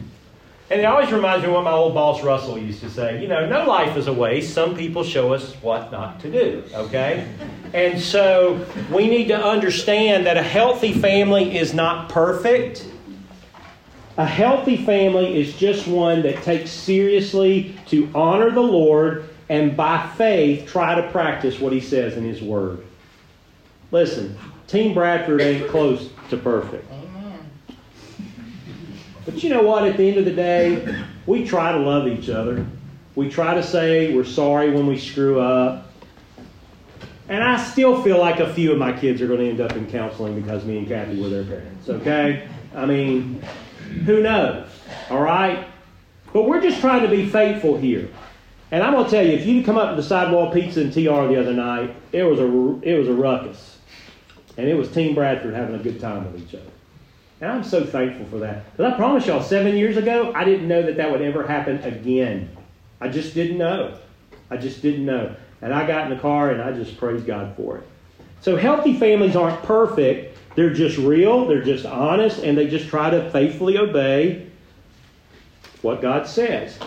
Speaker 1: And it always reminds me of what my old boss Russell used to say. You know, no life is a waste. Some people show us what not to do, okay? And so we need to understand that a healthy family is not perfect. A healthy family is just one that takes seriously to honor the Lord and by faith try to practice what he says in his word. Listen, Team Bradford ain't close to perfect. But you know what? At the end of the day, we try to love each other. We try to say we're sorry when we screw up. And I still feel like a few of my kids are going to end up in counseling because me and Kathy were their parents, okay? I mean, who knows? All right? But we're just trying to be faithful here. And I'm going to tell you, if you'd come up to the sidewall pizza and TR the other night, it was a, it was a ruckus. And it was Team Bradford having a good time with each other. And I'm so thankful for that. Because I promise y'all, seven years ago, I didn't know that that would ever happen again. I just didn't know. I just didn't know. And I got in the car and I just praised God for it. So healthy families aren't perfect. They're just real, they're just honest, and they just try to faithfully obey what God says.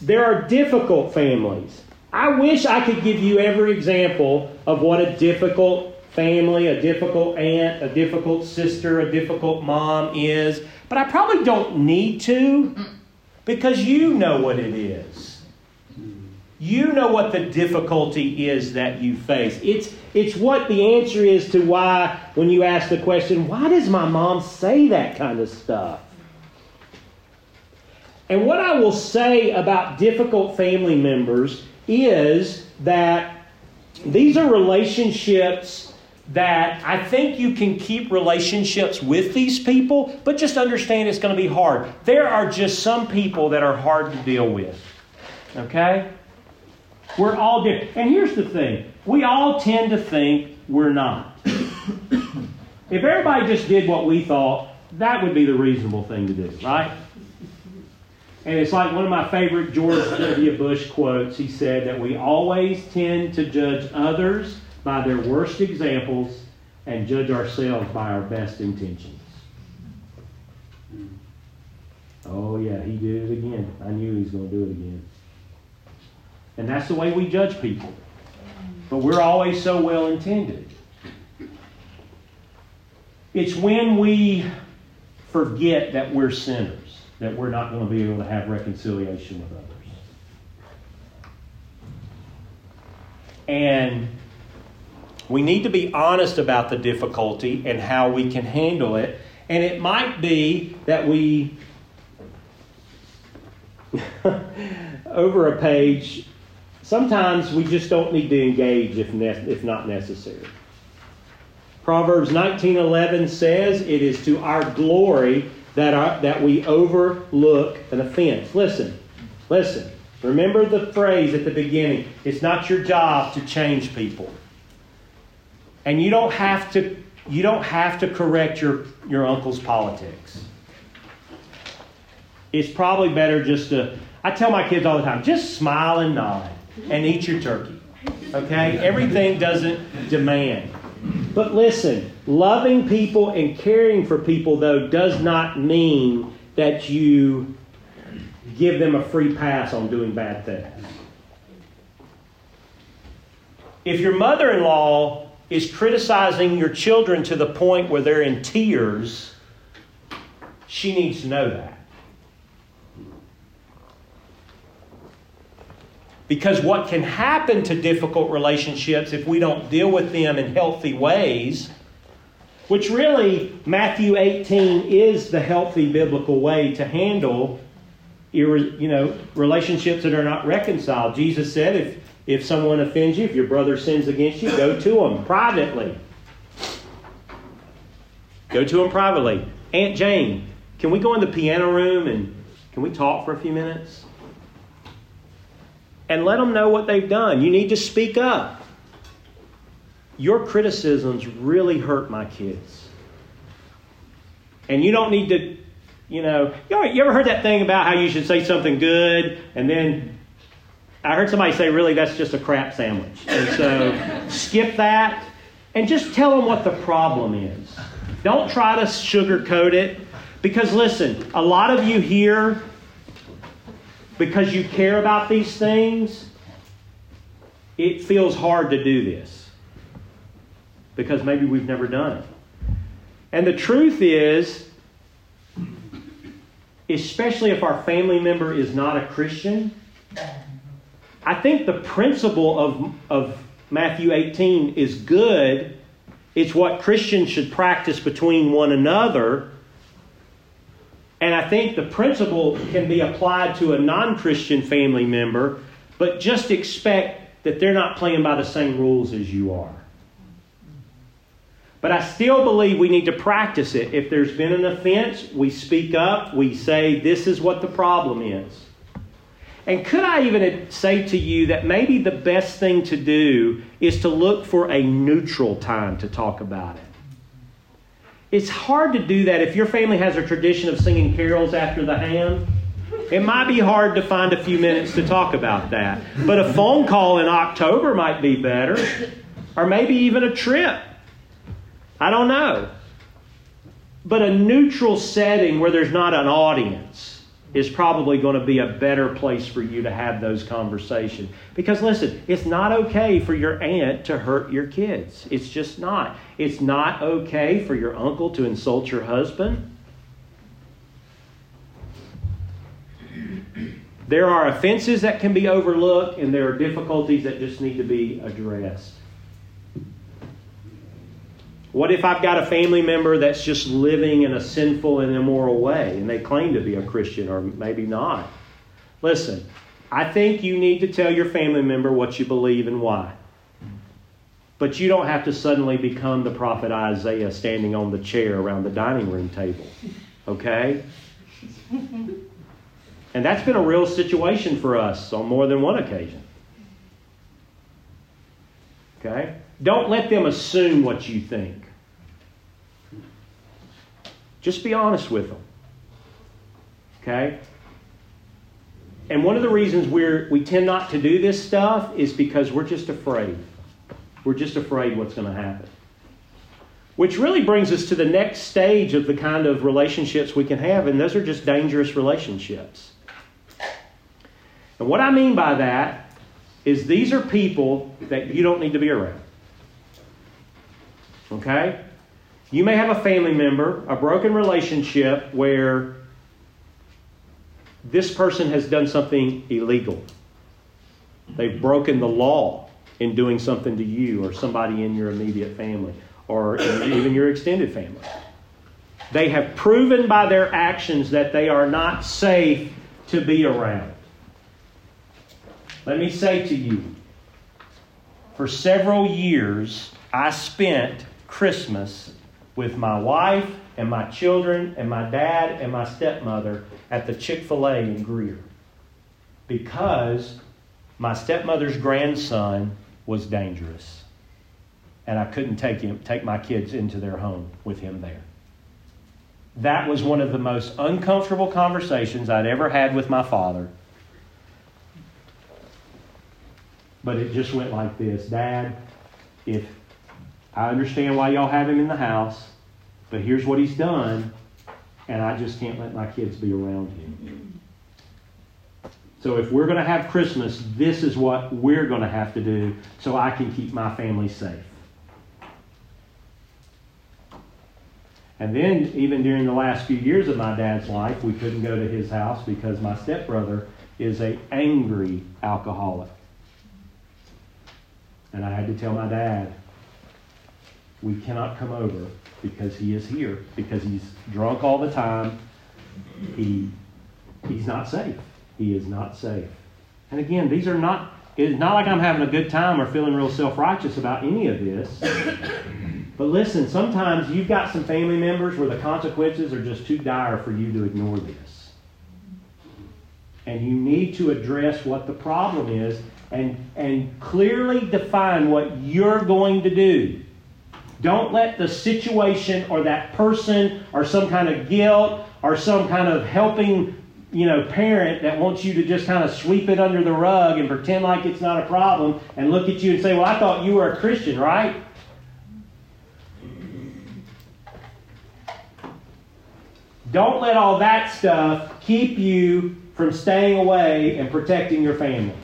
Speaker 1: There are difficult families. I wish I could give you every example of what a difficult family, a difficult aunt, a difficult sister, a difficult mom is, but I probably don't need to because you know what it is. You know what the difficulty is that you face. It's, it's what the answer is to why, when you ask the question, why does my mom say that kind of stuff? And what I will say about difficult family members is that these are relationships that I think you can keep relationships with these people, but just understand it's going to be hard. There are just some people that are hard to deal with. Okay? We're all different. And here's the thing we all tend to think we're not. if everybody just did what we thought, that would be the reasonable thing to do, right? And it's like one of my favorite George W. Bush quotes. He said that we always tend to judge others by their worst examples and judge ourselves by our best intentions. Oh, yeah, he did it again. I knew he was going to do it again. And that's the way we judge people. But we're always so well intended. It's when we forget that we're sinners that we're not going to be able to have reconciliation with others. And we need to be honest about the difficulty and how we can handle it. And it might be that we, <laughs> over a page, sometimes we just don't need to engage if, ne- if not necessary. Proverbs 19:11 says, "It is to our glory that, our, that we overlook an offense." Listen, listen. Remember the phrase at the beginning. It's not your job to change people. And you don't have to you don't have to correct your, your uncle's politics. It's probably better just to I tell my kids all the time, just smile and nod and eat your turkey. Okay? Everything doesn't demand. But listen, loving people and caring for people, though, does not mean that you give them a free pass on doing bad things. If your mother in law is criticizing your children to the point where they're in tears, she needs to know that. Because what can happen to difficult relationships if we don't deal with them in healthy ways, which really, Matthew 18 is the healthy biblical way to handle you know, relationships that are not reconciled. Jesus said, if, if someone offends you, if your brother sins against you, go to him privately. Go to him privately. Aunt Jane, can we go in the piano room and can we talk for a few minutes? and let them know what they've done. You need to speak up. Your criticisms really hurt my kids. And you don't need to, you know, you ever, you ever heard that thing about how you should say something good and then I heard somebody say, really, that's just a crap sandwich. And so skip that and just tell them what the problem is. Don't try to sugarcoat it because listen, a lot of you here because you care about these things, it feels hard to do this because maybe we've never done it. And the truth is, especially if our family member is not a Christian, I think the principle of, of Matthew 18 is good. It's what Christians should practice between one another And I think the principle can be applied to a non Christian family member, but just expect that they're not playing by the same rules as you are. But I still believe we need to practice it. If there's been an offense, we speak up, we say, This is what the problem is. And could I even say to you that maybe the best thing to do is to look for a neutral time to talk about it? It's hard to do that if your family has a tradition of singing carols after the ham. It might be hard to find a few minutes to talk about that. But a phone call in October might be better, or maybe even a trip. I don't know. But a neutral setting where there's not an audience is probably going to be a better place for you to have those conversations. Because listen, it's not okay for your aunt to hurt your kids. It's just not. It's not okay for your uncle to insult your husband. There are offenses that can be overlooked, and there are difficulties that just need to be addressed. What if I've got a family member that's just living in a sinful and immoral way and they claim to be a Christian or maybe not? Listen, I think you need to tell your family member what you believe and why. But you don't have to suddenly become the prophet Isaiah standing on the chair around the dining room table. Okay? And that's been a real situation for us on more than one occasion. Okay? Don't let them assume what you think. Just be honest with them. Okay? And one of the reasons we're, we tend not to do this stuff is because we're just afraid. We're just afraid what's going to happen. Which really brings us to the next stage of the kind of relationships we can have, and those are just dangerous relationships. And what I mean by that is these are people that you don't need to be around. Okay? You may have a family member, a broken relationship where this person has done something illegal. They've broken the law in doing something to you or somebody in your immediate family or even your extended family. They have proven by their actions that they are not safe to be around. Let me say to you, for several years, I spent Christmas with my wife and my children and my dad and my stepmother at the Chick fil A in Greer because my stepmother's grandson was dangerous. And I couldn't take him, take my kids into their home with him there. That was one of the most uncomfortable conversations I'd ever had with my father. But it just went like this Dad, if I understand why y'all have him in the house, but here's what he's done, and I just can't let my kids be around him. So if we're going to have Christmas, this is what we're going to have to do so I can keep my family safe. And then, even during the last few years of my dad's life, we couldn't go to his house because my stepbrother is a angry alcoholic. And I had to tell my dad, we cannot come over because he is here, because he's drunk all the time. He, he's not safe. He is not safe. And again, these are not, it's not like I'm having a good time or feeling real self righteous about any of this. But listen, sometimes you've got some family members where the consequences are just too dire for you to ignore this. And you need to address what the problem is and, and clearly define what you're going to do. Don't let the situation or that person or some kind of guilt or some kind of helping you know, parent that wants you to just kind of sweep it under the rug and pretend like it's not a problem and look at you and say, Well, I thought you were a Christian, right? Don't let all that stuff keep you from staying away and protecting your family.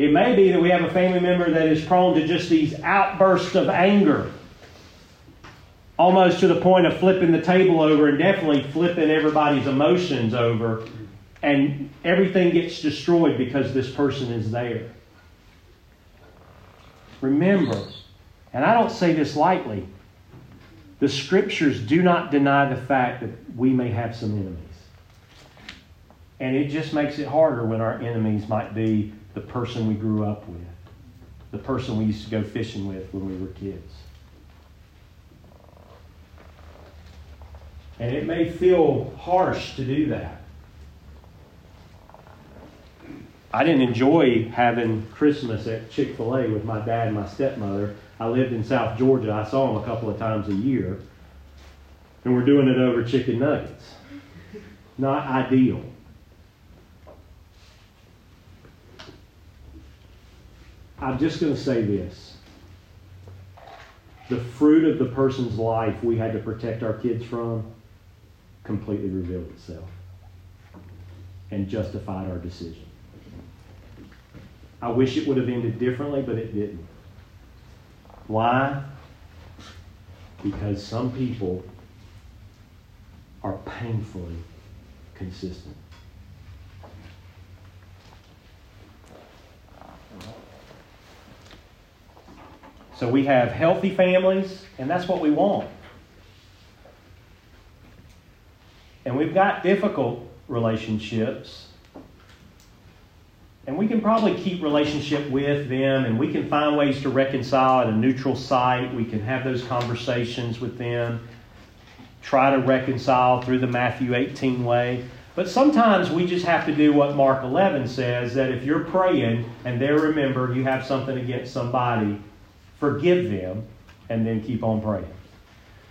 Speaker 1: It may be that we have a family member that is prone to just these outbursts of anger, almost to the point of flipping the table over and definitely flipping everybody's emotions over, and everything gets destroyed because this person is there. Remember, and I don't say this lightly, the scriptures do not deny the fact that we may have some enemies. And it just makes it harder when our enemies might be the person we grew up with, the person we used to go fishing with when we were kids. And it may feel harsh to do that. I didn't enjoy having Christmas at Chick fil A with my dad and my stepmother. I lived in South Georgia. I saw them a couple of times a year. And we're doing it over chicken nuggets. Not ideal. I'm just going to say this. The fruit of the person's life we had to protect our kids from completely revealed itself and justified our decision. I wish it would have ended differently, but it didn't. Why? Because some people are painfully consistent. So we have healthy families, and that's what we want. And we've got difficult relationships. And we can probably keep relationship with them and we can find ways to reconcile at a neutral site. We can have those conversations with them, try to reconcile through the Matthew 18 way. But sometimes we just have to do what Mark 11 says that if you're praying and there remember you have something against somebody, forgive them and then keep on praying.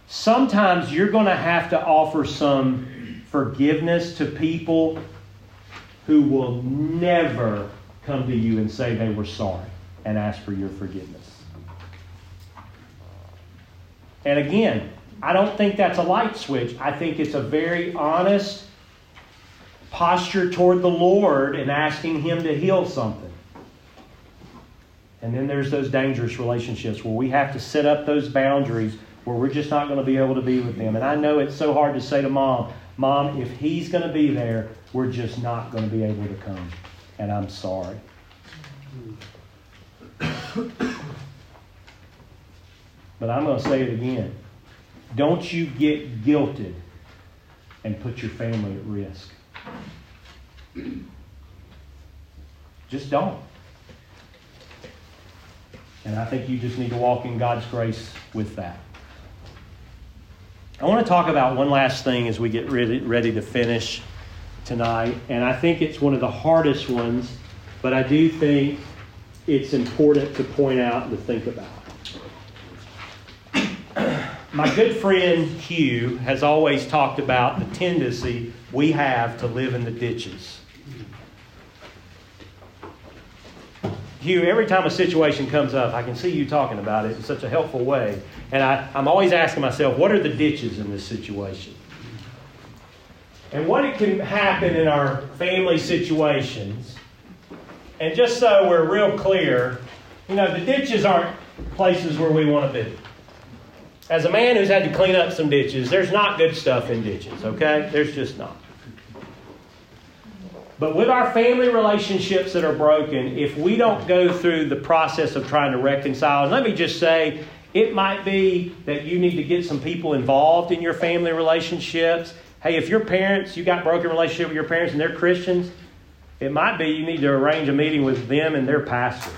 Speaker 1: Sometimes you're going to have to offer some forgiveness to people who will never come to you and say they were sorry and ask for your forgiveness. And again, I don't think that's a light switch. I think it's a very honest posture toward the Lord and asking Him to heal something. And then there's those dangerous relationships where we have to set up those boundaries where we're just not going to be able to be with them. And I know it's so hard to say to mom, Mom, if he's going to be there, we're just not going to be able to come. And I'm sorry. But I'm going to say it again. Don't you get guilted and put your family at risk. Just don't. And I think you just need to walk in God's grace with that. I want to talk about one last thing as we get ready, ready to finish tonight. And I think it's one of the hardest ones, but I do think it's important to point out and to think about. <clears throat> My good friend Hugh has always talked about the tendency we have to live in the ditches. Hugh, every time a situation comes up, I can see you talking about it in such a helpful way. And I, I'm always asking myself, what are the ditches in this situation? And what it can happen in our family situations, and just so we're real clear, you know, the ditches aren't places where we want to be. As a man who's had to clean up some ditches, there's not good stuff in ditches, okay? There's just not. But with our family relationships that are broken, if we don't go through the process of trying to reconcile, and let me just say, it might be that you need to get some people involved in your family relationships. Hey, if your parents, you got broken relationship with your parents and they're Christians, it might be you need to arrange a meeting with them and their pastor.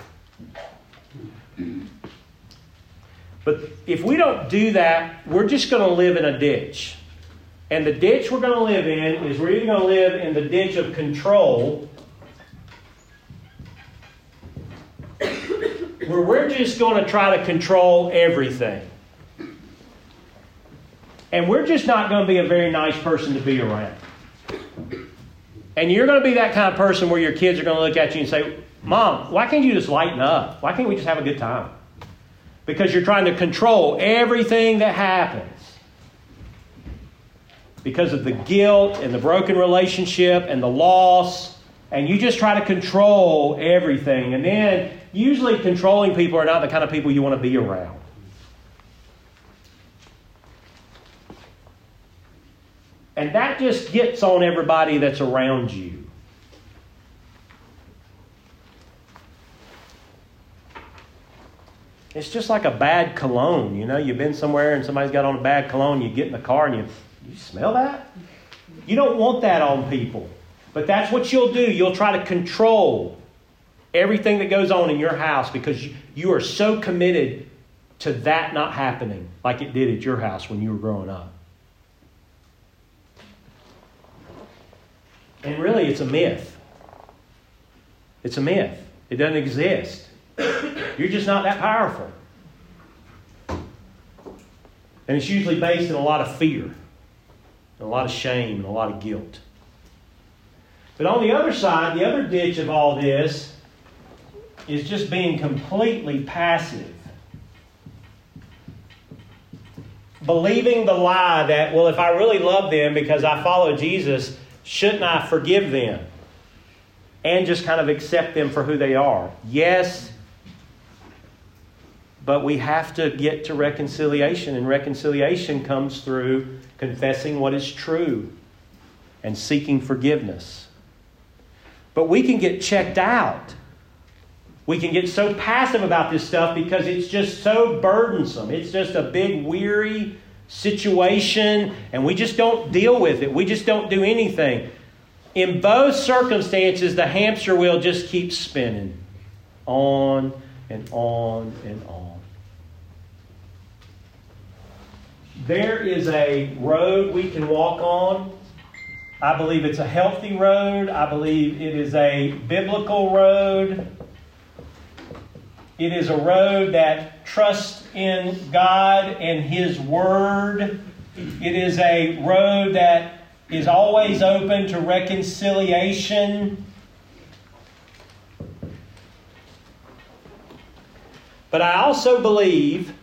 Speaker 1: But if we don't do that, we're just going to live in a ditch. And the ditch we're going to live in is we're either going to live in the ditch of control, where we're just going to try to control everything. And we're just not going to be a very nice person to be around. And you're going to be that kind of person where your kids are going to look at you and say, Mom, why can't you just lighten up? Why can't we just have a good time? Because you're trying to control everything that happens because of the guilt and the broken relationship and the loss, and you just try to control everything. And then, usually, controlling people are not the kind of people you want to be around. And that just gets on everybody that's around you. It's just like a bad cologne. You know, you've been somewhere and somebody's got on a bad cologne, you get in the car and you, you smell that? You don't want that on people. But that's what you'll do. You'll try to control everything that goes on in your house because you, are so committed to that not happening like it did at your house when you were growing up. And really, it's a myth. It's a myth. It doesn't exist. You're just not that powerful. And it's usually based in a lot of fear, and a lot of shame, and a lot of guilt. But on the other side, the other ditch of all this is just being completely passive. Believing the lie that, well, if I really love them because I follow Jesus, shouldn't I forgive them? And just kind of accept them for who they are. Yes, but we have to get to reconciliation, and reconciliation comes through confessing what is true and seeking forgiveness. But we can get checked out. We can get so passive about this stuff because it's just so burdensome. It's just a big, weary situation, and we just don't deal with it. We just don't do anything. In both circumstances, the hamster wheel just keeps spinning on and on and on. There is a road we can walk on. I believe it's a healthy road. I believe it is a biblical road. It is a road that trusts in God and His Word. It is a road that is always open to reconciliation. But I also believe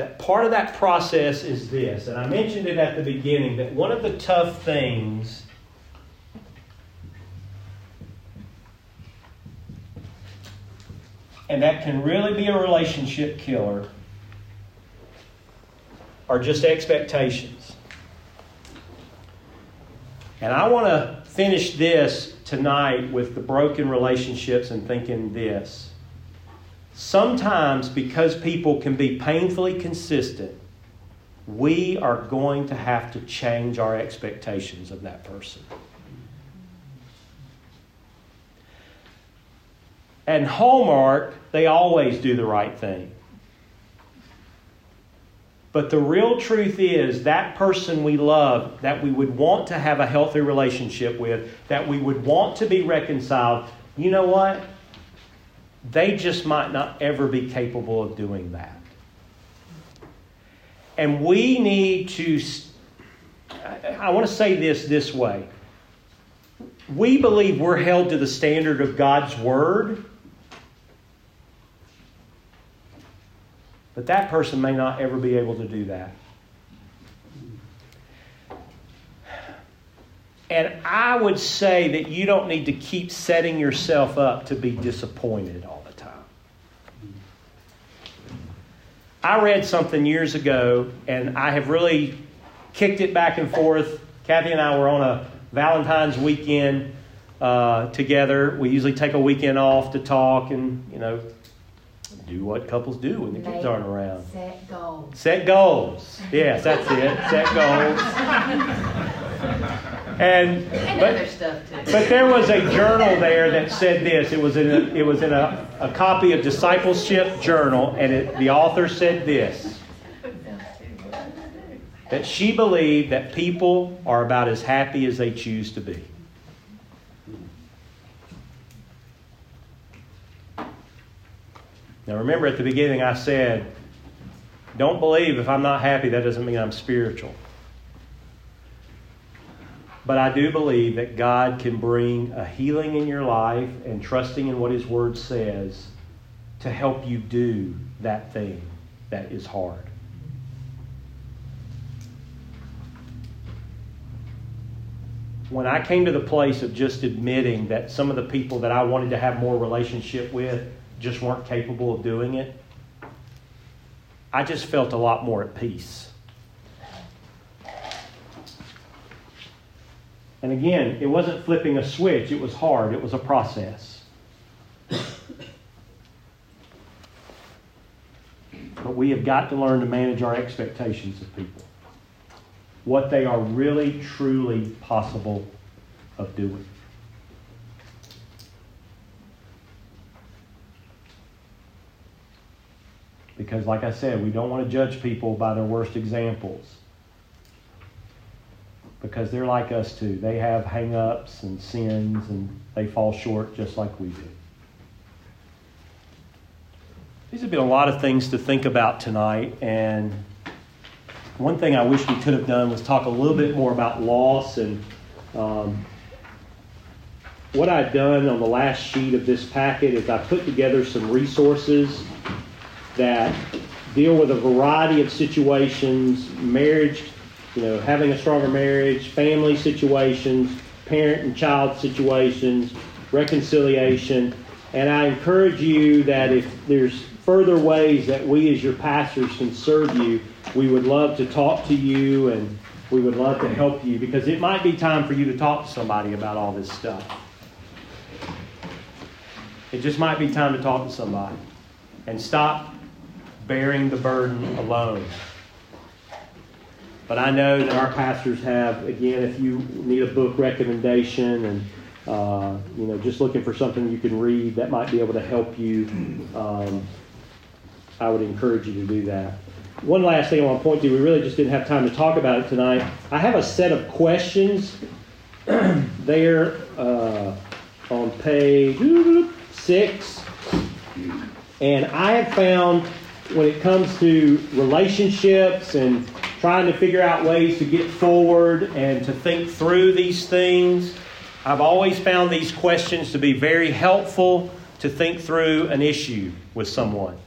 Speaker 1: that part of that process is this, and I mentioned it at the beginning that one of the tough things and that can really be a relationship killer are just expectations. And I want to finish this tonight with the broken relationships and thinking this sometimes because people can be painfully consistent, we are going to have to change our expectations of that person. And Hallmark, they always do the right thing. But the real truth is that person we love, that we would want to have a healthy relationship with, that we would want to be reconciled, you know what? They just might not ever be capable of doing that. And we need to, I want to say this this way. We believe we're held to the standard of God's Word, but that person may not ever be able to do that. And I would say that you don't need to keep setting yourself up to be disappointed all the time. I read something years ago, and I have really kicked it back and forth. Kathy and I were on a Valentine's weekend uh, together. We usually take a weekend off to talk and, you know, do what couples do when the kids aren't around.
Speaker 5: Set goals.
Speaker 1: Set goals. Yes, that's it. Set goals. <laughs> And,
Speaker 5: And
Speaker 1: but,
Speaker 5: other stuff too.
Speaker 1: but there was a journal there that said this. It was in a, it was in a, a copy of Discipleship Journal, and it, the author said this that she believed that people are about as happy as they choose to be. Now, remember at the beginning, I said, don't believe if I'm not happy, that doesn't mean I'm spiritual. But I do believe that God can bring a healing in your life and trusting in what His Word says to help you do that thing that is hard. When I came to the place of just admitting that some of the people that I wanted to have more relationship with just weren't capable of doing it, I just felt a lot more at peace. And again, it wasn't flipping a switch, it was hard, it was a process. But we have got to learn to manage our expectations of people, what they are really, truly possible of doing. Because, like I said, we don't want to judge people by their worst examples. Because they're like us too. They have hang ups and sins, and they fall short just like we do. These have been a lot of things to think about tonight, and one thing I wish we could have done was talk a little bit more about loss and um, what I've done on the last sheet of this packet is I put together some resources that deal with a variety of situations, marriage, you know, having a stronger marriage, family situations, parent and child situations, reconciliation. And I encourage you that if there's further ways that we as your pastors can serve you, we would love to talk to you and we would love to help you because it might be time for you to talk to somebody about all this stuff. It just might be time to talk to somebody and stop bearing the burden alone. But I know that our pastors have, again, if you need a book recommendation and uh, you know just looking for something you can read that might be able to help you, um, I would encourage you to do that. One last thing I want to point to, we really just didn't have time to talk about it tonight. I have a set of questions <clears throat> there uh, on page six. And I have found when it comes to relationships and trying to figure out ways to get forward and to think through these things, I've always found these questions to be very helpful to think through an issue with someone.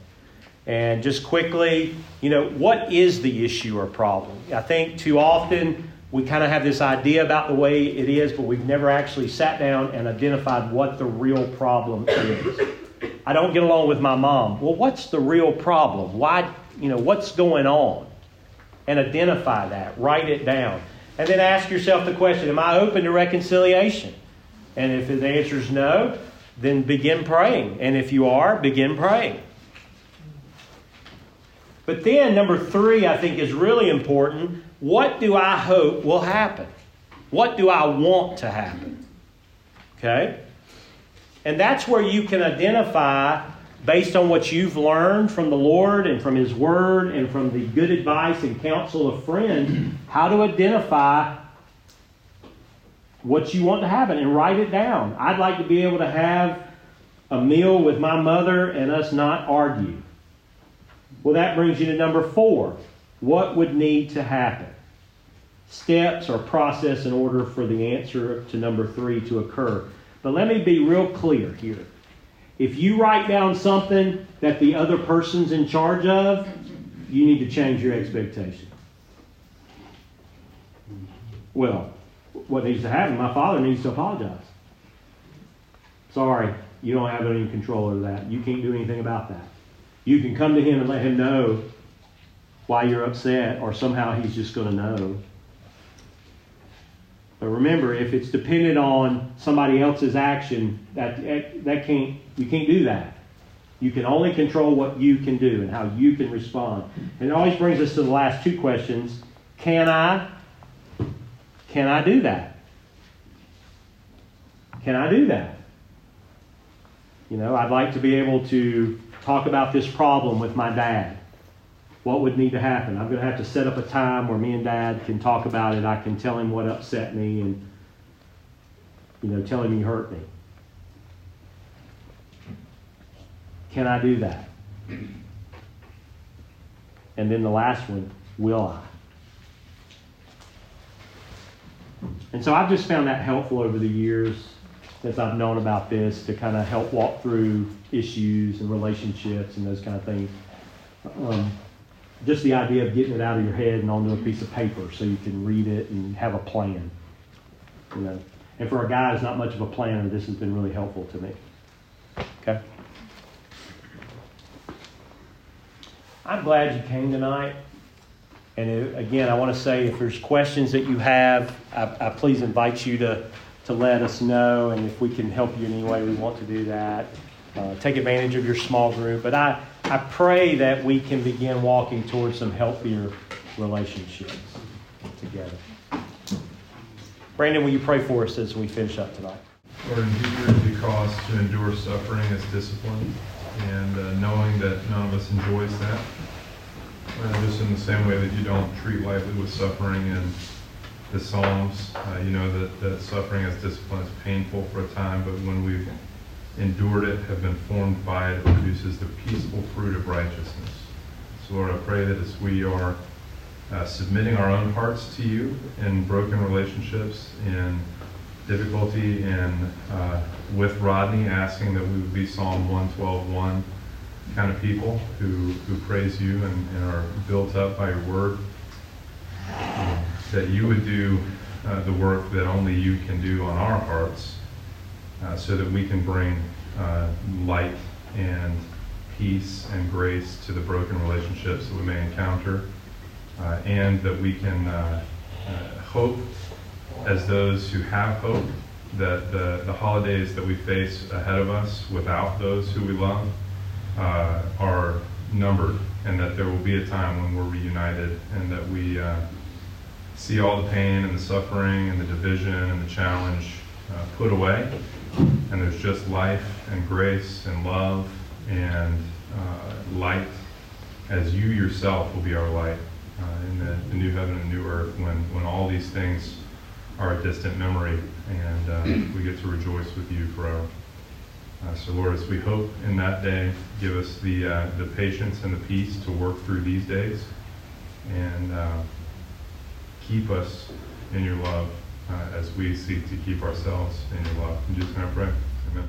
Speaker 1: And just quickly, you know, what is the issue or problem? I think too often we kind of have this idea about the way it is, but we've never actually sat down and identified what the real problem is. I don't get along with my mom. Well, what's the real problem? Why, you know, what's going on? And identify that, write it down. And then ask yourself the question Am I open to reconciliation? And if the answer is no, then begin praying. And if you are, begin praying. But then, number three, I think is really important. What do I hope will happen? What do I want to happen? Okay? And that's where you can identify, based on what you've learned from the Lord and from His Word and from the good advice and counsel of friends, <clears throat> how to identify what you want to happen and write it down. I'd like to be able to have a meal with my mother and us not argue. Well, that brings you to number four. What would need to happen? Steps or process in order for the answer to number three to occur. But let me be real clear here. If you write down something that the other person's in charge of, you need to change your expectation. Well, what needs to happen? My father needs to apologize. Sorry, you don't have any control over that. You can't do anything about that. You can come to him and let him know why you're upset, or somehow he's just going to know. But remember, if it's dependent on somebody else's action, that, that can't, you can't do that. You can only control what you can do and how you can respond. And it always brings us to the last two questions. Can I? Can I do that? Can I do that? You know, I'd like to be able to talk about this problem with my dad. What would need to happen? I'm going to have to set up a time where me and dad can talk about it. I can tell him what upset me and, you know, tell him he hurt me. Can I do that? And then the last one, will I? And so I've just found that helpful over the years as I've known about this to kind of help walk through issues and relationships and those kind of things. Um, just the idea of getting it out of your head and onto a piece of paper so you can read it and have a plan. You know, and for a guy who's not much of a planner, this has been really helpful to me. Okay. I'm glad you came tonight. And again, I want to say if there's questions that you have, I, I please invite you to, to let us know. And if we can help you in any way, we want to do that. uh, take advantage of your small group. But I, I pray that we can begin walking towards some healthier relationships together. Brandon, will you pray for us as we finish up tonight?
Speaker 6: Lord, in Hebrews, you call to endure suffering as discipline, and uh, knowing that none of us enjoys that. Uh, just in the same way that you don't treat lightly with suffering in the Psalms, uh, you know that, that suffering as discipline is painful for a time, but when we've endured it, have been formed by it, it produces the peaceful fruit of righteousness. So, Lord, I pray that as we are uh, submitting our own hearts to you in broken relationships, in difficulty in, uh, with Rodney asking that we would be Psalm 112.1 kind of people who, who praise you and, and are built up by your word. Um, that you would do uh, the work that only you can do on our hearts uh, so that we can bring uh, light and peace and grace to the broken relationships that we may encounter uh, and that we can uh, hope as those who have hope that the, the holidays that we face ahead of us without those who we love uh, are numbered and that there will be a time when we're reunited and that we uh, see all the pain and the suffering and the division and the challenge uh, put away. And there's just life and grace and love and uh, light as you yourself will be our light uh, in the, the new heaven and new earth when, when all these things are a distant memory, and uh, we get to rejoice with you forever. Uh, so, Lord, as we hope in that day, give us the, uh, the patience and the peace to work through these days, and uh, keep us in your love uh, as we seek to keep ourselves in your love. In Jesus' name I pray. Amen.